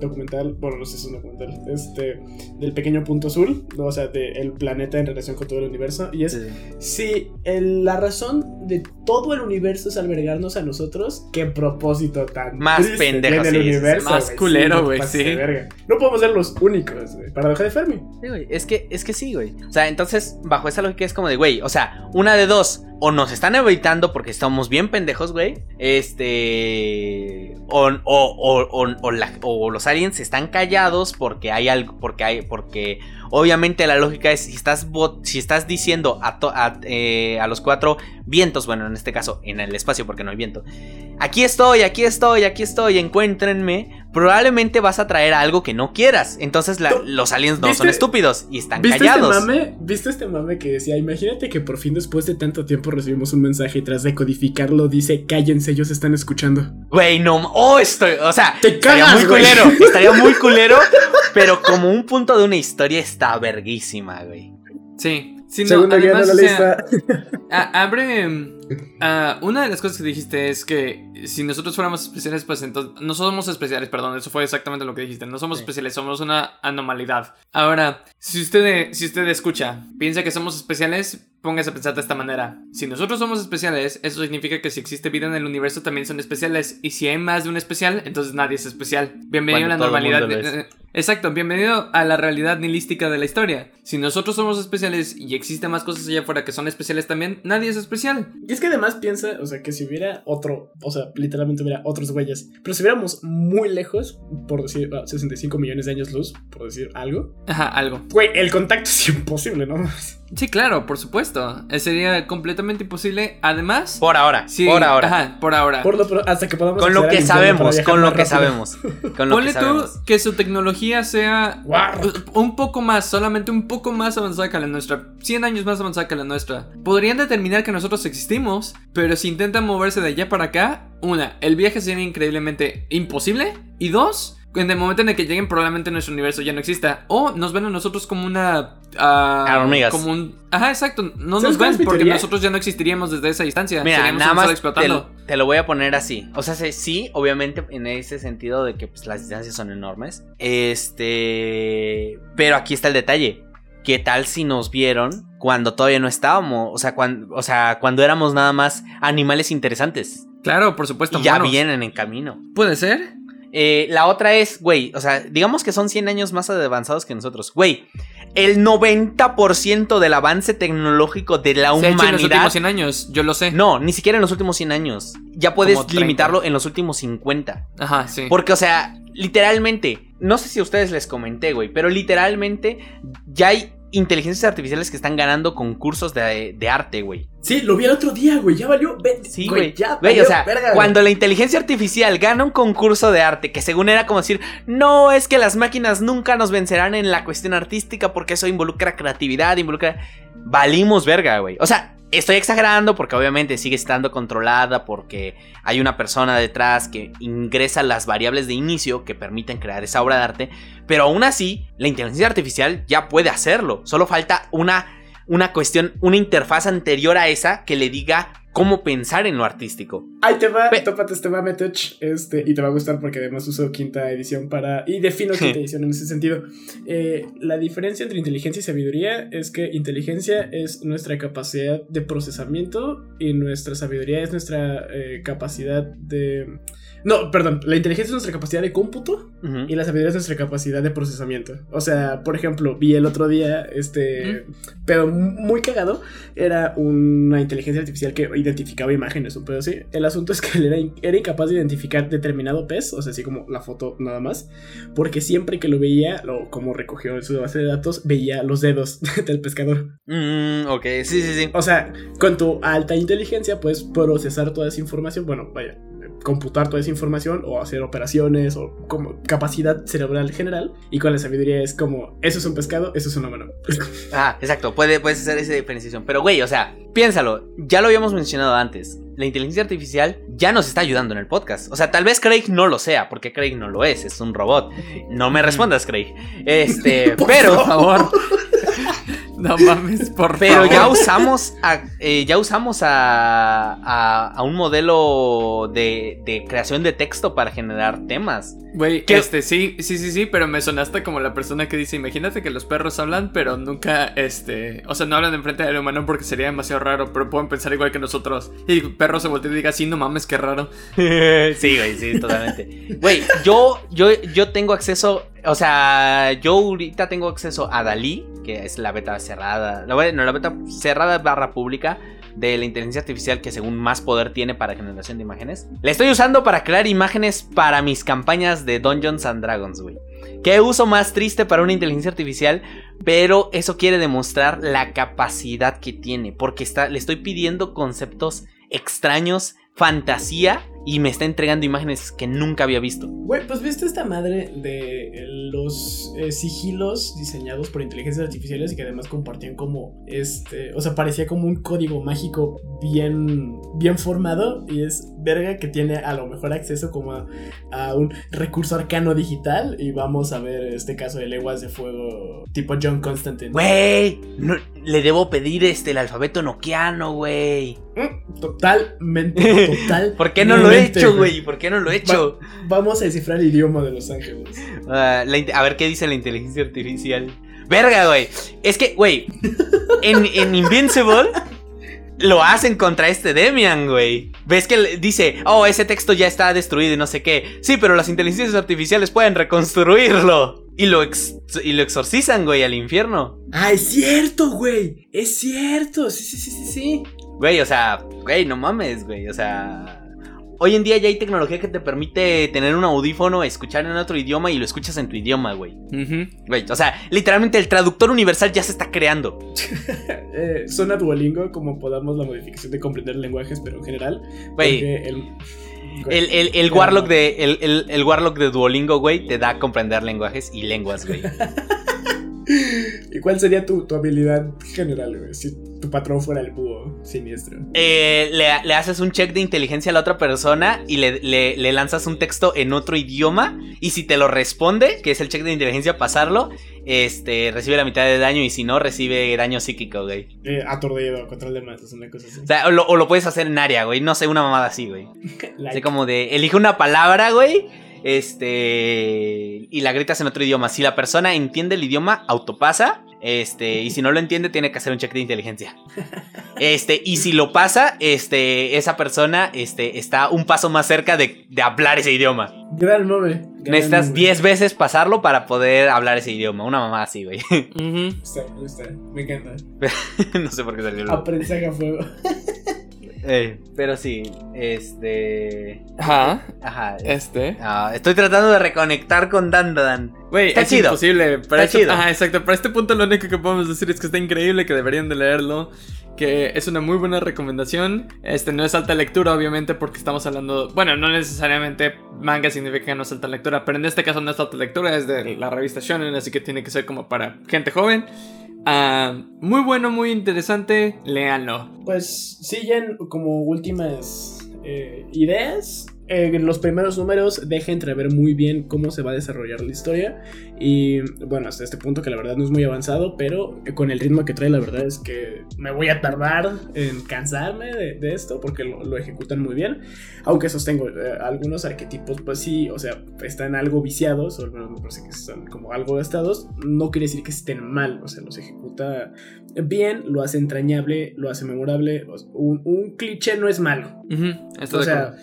documental, bueno, no sé si es un documental, este, del pequeño punto azul, o sea, del planeta en relación con todo el universo, y es Sí. si el- la razón de todo el universo es albergarnos a nosotros, qué propósito tan Más pendejo, el sí, universo, Más culero, no güey, sí. de verga. No podemos ser los únicos, güey, paradoja de Fermi. Sí, güey. Es que, es que sí, güey. O sea, entonces, bajo esa lógica es como de, güey, o sea, una de dos. O nos están evitando porque estamos bien pendejos, güey. Este. O, o, o, la- o los aliens están callados porque hay algo. Porque hay. Porque. Obviamente la lógica es si estás si estás diciendo a, to- a, eh, a los cuatro vientos, bueno, en este caso en el espacio porque no hay viento. Aquí estoy, aquí estoy, aquí estoy, encuéntrenme. Probablemente vas a traer algo que no quieras. Entonces la- ¿Tú- los aliens no son estúpidos y están ¿Viste callados. este mame? ¿Viste este mame que decía, imagínate que por fin después de tanto tiempo recibimos un mensaje y tras decodificarlo dice, cállense, ellos están escuchando? Güey, no, oh, estoy, o sea, Te estaría cagas, muy güey. culero, (laughs) estaría muy culero, pero como un punto de una historia está verguísima, güey. Sí. Sí, no, Segunda guía de además, la o sea, lista. a- abre. Ah, una de las cosas que dijiste es que si nosotros fuéramos especiales, pues entonces. No somos especiales, perdón, eso fue exactamente lo que dijiste. No somos Sí. especiales, somos una anomalidad. Ahora, si usted, si usted escucha, piensa que somos especiales, póngase a pensar de esta manera. Si nosotros somos especiales, eso significa que si existe vida en el universo también son especiales. Y si hay más de un especial, entonces nadie es especial. Bienvenido Cuando a la normalidad. eh, Exacto, bienvenido a la realidad nihilística de la historia. Si nosotros somos especiales y existen más cosas allá afuera que son especiales también, nadie es especial. Y es que además piensa, o sea, que si hubiera otro, o sea, literalmente hubiera otros güeyes, pero si hubiéramos muy lejos, por decir, ah, 65 millones de años luz, por decir algo, Ajá, algo. güey, el contacto es imposible, ¿no? Sí, claro, por supuesto. Eh, Sería completamente imposible. Además, Por ahora, sí, por ahora. Ajá, por ahora. Por lo, hasta que podamos Con lo que sabemos, con lo que sabemos. Con lo Ponle que tú sabemos. que su tecnología sea un poco más, solamente un poco más avanzada que la nuestra, 100 años más avanzada que la nuestra. Podrían determinar que nosotros existimos, pero si intentan moverse de allá para acá, una, el viaje sería increíblemente imposible, y dos, en el momento en el que lleguen probablemente nuestro universo ya no exista, o nos ven a nosotros como una... ah, Hormigas. Como un... Ajá, exacto, no ¿Sabes nos ven porque nosotros ya no existiríamos desde esa distancia. Mira, seríamos nada más te, explotando. te lo voy a poner así. O sea, sí- sí, obviamente en ese sentido de que pues, las distancias son enormes. Este... Pero aquí está el detalle. ¿Qué tal si nos vieron cuando todavía no estábamos? O sea, cuando, o sea, cuando éramos nada más animales interesantes. Claro, por supuesto. Y ya vienen en camino. Puede ser. Eh, la otra es, güey, o sea, digamos que son 100 años más avanzados que nosotros. Güey, el 90% del avance tecnológico de la Se ha hecho en los humanidad... últimos 100 años, yo lo sé. No, ni siquiera en los últimos 100 años. Ya puedes Como 30. limitarlo en los últimos 50. Ajá, sí. Porque, o sea, literalmente, no sé si a ustedes les comenté, güey, pero literalmente ya hay inteligencias artificiales que están ganando concursos de, de arte, güey. Sí, lo vi el otro día, güey, ya valió. Ve- Sí, güey. Ya Güey, valió o sea, verga, güey. cuando la inteligencia artificial gana un concurso de arte, que según era como decir, no, es que las máquinas nunca nos vencerán en la cuestión artística porque eso involucra creatividad, involucra... Valimos verga, güey. O sea, estoy exagerando porque obviamente sigue estando controlada porque hay una persona detrás que ingresa las variables de inicio que permiten crear esa obra de arte, pero aún así, la inteligencia artificial ya puede hacerlo. Solo falta una, una cuestión, una interfaz anterior a esa que le diga cómo pensar en lo artístico. Ahí te va, Ve- tópate este mame, Touch, este, y te va a gustar porque además uso quinta edición para... Y defino quinta (laughs) edición en ese sentido. Eh, la diferencia entre inteligencia y sabiduría es que inteligencia es nuestra capacidad de procesamiento y nuestra sabiduría es nuestra eh, capacidad de No, perdón, la inteligencia es nuestra capacidad de cómputo y la sabiduría es nuestra capacidad de procesamiento. O sea, por ejemplo, vi el otro día este pero muy cagado, era una inteligencia artificial que identificaba imágenes, un pedo así. El asunto es que él era, era incapaz de identificar determinado pez, o sea, así como la foto nada más, porque siempre que lo veía, lo, como recogió en su base de datos, veía los dedos (laughs) del pescador. Mm, ok, sí, sí, sí. O sea, con tu alta inteligencia puedes procesar toda esa información, bueno, vaya, computar toda esa información o hacer operaciones o como capacidad cerebral general y con la sabiduría es como, eso es un pescado, eso es un humano. (laughs) Ah, exacto, puede, puedes hacer esa diferenciación. Pero, güey, o sea, piénsalo, ya lo habíamos mencionado antes. La inteligencia artificial ya nos está ayudando en el podcast. O sea, tal vez Craig no lo sea, porque Craig no lo es, es un robot. No me respondas, Craig. (laughs) Este, pero. Por favor. (laughs) No mames, por Pero favor. ya usamos a, eh, ya usamos a, a, a un modelo de, de creación de texto para generar temas. Güey, este, sí, sí, sí, sí, pero me sonaste como la persona que dice, imagínate que los perros hablan, pero nunca, este, o sea, no hablan enfrente del humano porque sería demasiado raro, pero pueden pensar igual que nosotros. Y el perro se voltea y diga, sí, no mames, qué raro. (laughs) sí, güey, sí, totalmente. Güey, yo, yo, yo tengo acceso, o sea, yo ahorita tengo acceso a Dalí, que es la beta cerrada, la, no, la beta cerrada barra pública de la inteligencia artificial que según más poder tiene para generación de imágenes. La estoy usando para crear imágenes para mis campañas de Dungeons and Dragons, güey. Qué uso más triste para una inteligencia artificial, pero eso quiere demostrar la capacidad que tiene, porque está, le estoy pidiendo conceptos extraños, fantasía, y me está entregando imágenes que nunca había visto. Güey, pues viste esta madre de eh, los eh, sigilos diseñados por inteligencias artificiales y que además compartían como este, o sea, parecía como un código mágico bien bien formado y es verga que tiene a lo mejor acceso como a, a un recurso arcano digital y vamos a ver este caso de leguas de fuego tipo John Constantine. Güey, no- le debo pedir este el alfabeto noquiano, güey. Mm, Totalmente, (laughs) total. ¿Por qué no lo he hecho, güey? ¿Por qué no lo he hecho? Vamos a descifrar el idioma de Los Ángeles. Ah, a ver qué dice la inteligencia artificial. Verga, güey. Es que, güey, en, en Invincible lo hacen contra este Demian, güey. ¿Ves que dice, oh, ese texto ya está destruido y no sé qué? Sí, pero las inteligencias artificiales pueden reconstruirlo. Y lo, ex- y lo exorcizan, güey, al infierno. Ah, es cierto, güey. Es cierto. Sí, sí, sí, sí, sí. Güey, o sea, güey, no mames, güey. O sea, hoy en día ya hay tecnología que te permite tener un audífono, escuchar en otro idioma y lo escuchas en tu idioma, güey. O sea, literalmente el traductor universal ya se está creando. (laughs) Eh, suena Duolingo como podamos la modificación de comprender lenguajes, pero en general. Güey, porque el, el, el, Warlock de. El, el- el Warlock de Duolingo, güey, te da a comprender lenguajes y lenguas, güey. (laughs) ¿Y cuál sería tu, tu habilidad general, güey? Si tu patrón fuera el búho siniestro. Eh, le, le haces un check de inteligencia a la otra persona y le, le- le lanzas un texto en otro idioma. Y si te lo responde, que es el check de inteligencia, pasarlo, este, recibe la mitad de daño. Y si no, recibe daño psíquico, güey. Eh, atordido, control de masas, una cosa así. O sea, o lo, o lo puedes hacer en área, güey. No sé, una mamada así, güey. (laughs) Like. Así como de, elige una palabra, güey. Este. Y la gritas en otro idioma. Si la persona entiende el idioma, autopasa. Este. Y si no lo entiende, tiene que hacer un check de inteligencia. Este. Y si lo pasa, este. Esa persona, este. Está un paso más cerca de, de hablar ese idioma. Gran move. gran Necesitas move. 10 veces pasarlo para poder hablar ese idioma. Una mamá así, güey. Está, está, me encanta. (laughs) no sé por qué salió. el- Aprendizaje a fuego. (laughs) Eh, pero sí. Este. Ajá. Ajá. Este. Ah, estoy tratando de reconectar con Dandadan. Güey, es chido. imposible. Para Está este, chido. Ajá, exacto. Para este punto lo único que podemos decir es que está increíble, que deberían de leerlo. Que es una muy buena recomendación. Este no es alta lectura, obviamente, porque estamos hablando. Bueno, no necesariamente manga significa que no es alta lectura, pero en este caso no es alta lectura, es de la revista Shonen, así que tiene que ser como para gente joven. Ah, muy bueno, muy interesante. Léanlo. Pues siguen como últimas eh, ideas. En los primeros números deja entrever muy bien cómo se va a desarrollar la historia. Y bueno, hasta este punto que la verdad no es muy avanzado, pero con el ritmo que trae, la verdad es que me voy a tardar en cansarme de, de esto porque lo, lo ejecutan muy bien. Aunque sostengo, eh, algunos arquetipos, pues sí, o sea, están algo viciados, o al menos me parece que están como algo gastados. No quiere decir que estén mal, o sea, los ejecuta bien, lo hace entrañable, lo hace memorable. o sea, un, un cliché no es malo. Ujú, estoy O de sea, acuerdo.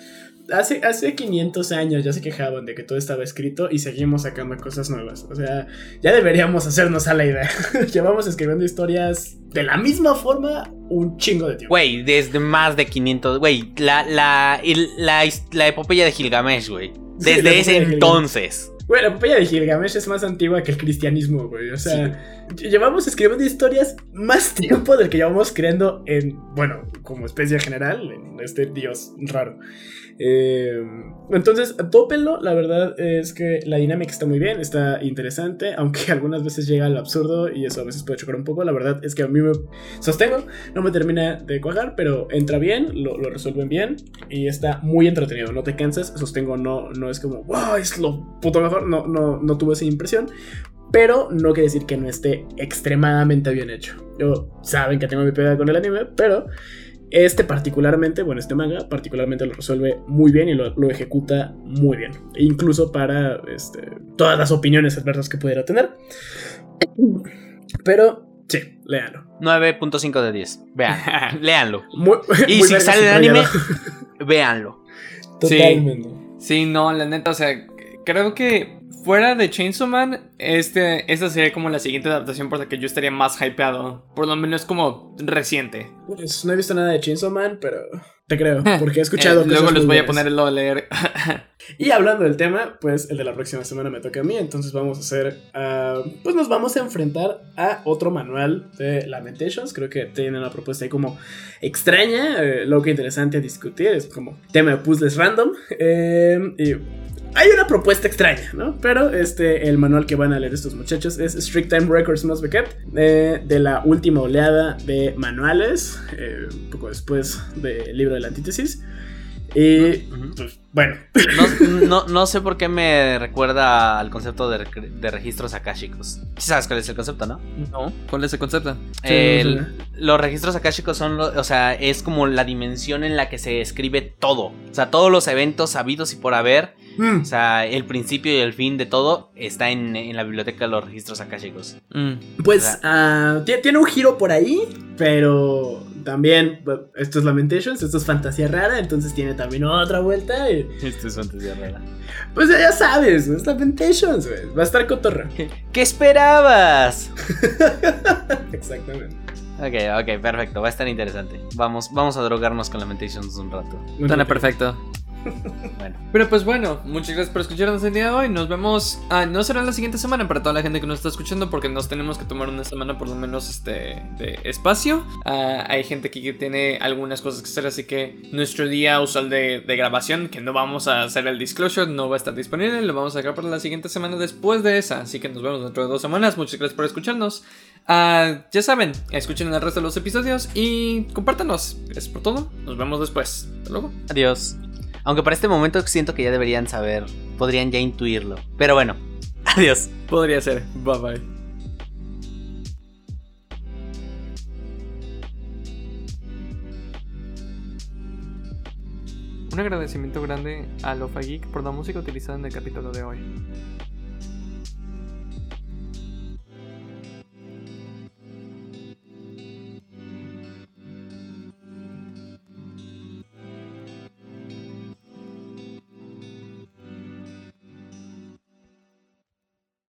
Hace, hace 500 años ya se quejaban de que todo estaba escrito y seguimos sacando cosas nuevas. O sea, ya deberíamos hacernos a la idea. (laughs) Llevamos escribiendo historias de la misma forma un chingo de tiempo. Güey, desde más de 500. Güey, la, la, la, la epopeya de Gilgamesh, güey. Desde ese de entonces. Güey, la epopeya de Gilgamesh es más antigua que el cristianismo, güey. O sea, llevamos escribiendo historias más tiempo del que llevamos creando en, bueno, como especie general, en este dios raro. Eh, entonces, tópenlo. La verdad es que la dinámica está muy bien, está interesante, aunque (laughs) algunas veces llega al absurdo y eso a veces puede chocar un poco. La verdad es que a mí me sostengo, no me termina de cuajar, pero entra bien, lo, lo resuelven bien y está muy entretenido. No te cansas, sostengo, no, no es como, wow, es lo puto mejor. No, no, no tuve esa impresión. Pero no quiere decir que no esté extremadamente bien hecho. Yo saben que tengo mi pega con el anime, pero este particularmente, bueno, este manga particularmente lo resuelve muy bien y lo, lo ejecuta muy bien. E incluso para este, todas las opiniones adversas que pudiera tener. Pero sí, léanlo. 9.5 de 10. Vean, (laughs) léanlo. Muy, (laughs) Y muy si sale el anime, véanlo. Totalmente. Sí, no, la neta, o sea, creo que fuera de Chainsaw Man, este, esta sería como la siguiente adaptación por la que yo estaría más hypeado. Por lo menos como reciente. Pues no he visto nada de Chainsaw Man, pero te creo, (laughs) porque he escuchado Eh, luego les voy a poner el lo a leer. (laughs) Y hablando del tema, pues el de la próxima semana me toca a mí, entonces vamos a hacer, ah, pues nos vamos a enfrentar a otro manual de Lamentations, creo que tiene una propuesta ahí como extraña, eh, lo que interesante a discutir, es como tema de puzzles random, eh, y hay una propuesta extraña, ¿no? Pero este, el manual que van a leer estos muchachos es Strict Time Records Must Be Kept, eh, de la última oleada de manuales, eh, un poco después del libro de la antítesis. Y, pues, bueno, No, no, no sé por qué me recuerda al concepto de, de registros akáshicos. Sí sabes cuál es el concepto, ¿no? no, ¿cuál es el concepto? Sí, El- no sé. los registros akáshicos son, lo- o sea, es como la dimensión en la que se escribe todo. O sea, todos los eventos sabidos y por haber, Mm. o sea, el principio y el fin de todo está en, en la biblioteca de los registros akáshicos. Mm. Pues ah, tie- tiene un giro por ahí, pero también esto es Lamentations, esto es fantasía rara, entonces tiene también otra vuelta. y, Esto es fantasía rara. pues ya, ya sabes, es Lamentations, güey, va a estar cotorra. (laughs) ¿Qué esperabas? (laughs) Exactamente. Ok, ok, perfecto, va a estar interesante. Vamos, vamos a drogarnos con Lamentations un rato. Suena perfecto. Bueno, Pero pues bueno, muchas gracias por escucharnos el día de hoy. Nos vemos. Ah, no será la siguiente semana para toda la gente que nos está escuchando, porque nos tenemos que tomar una semana por lo menos este de espacio. Ah, hay gente aquí que tiene algunas cosas que hacer, así que nuestro día usual de, de grabación, que no vamos a hacer el disclosure, no va a estar disponible. Lo vamos a sacar para la siguiente semana después de esa. Así que nos vemos dentro de dos semanas. Muchas gracias por escucharnos. Ah, ya saben, escuchen el resto de los episodios y compártanos. Es por todo. Nos vemos después. Hasta luego. adiós. Aunque para este momento siento que ya deberían saber, podrían ya intuirlo. Pero bueno, (laughs) adiós. Podría ser. Bye bye. Un agradecimiento grande a Lofa Geek por la música utilizada en el capítulo de hoy.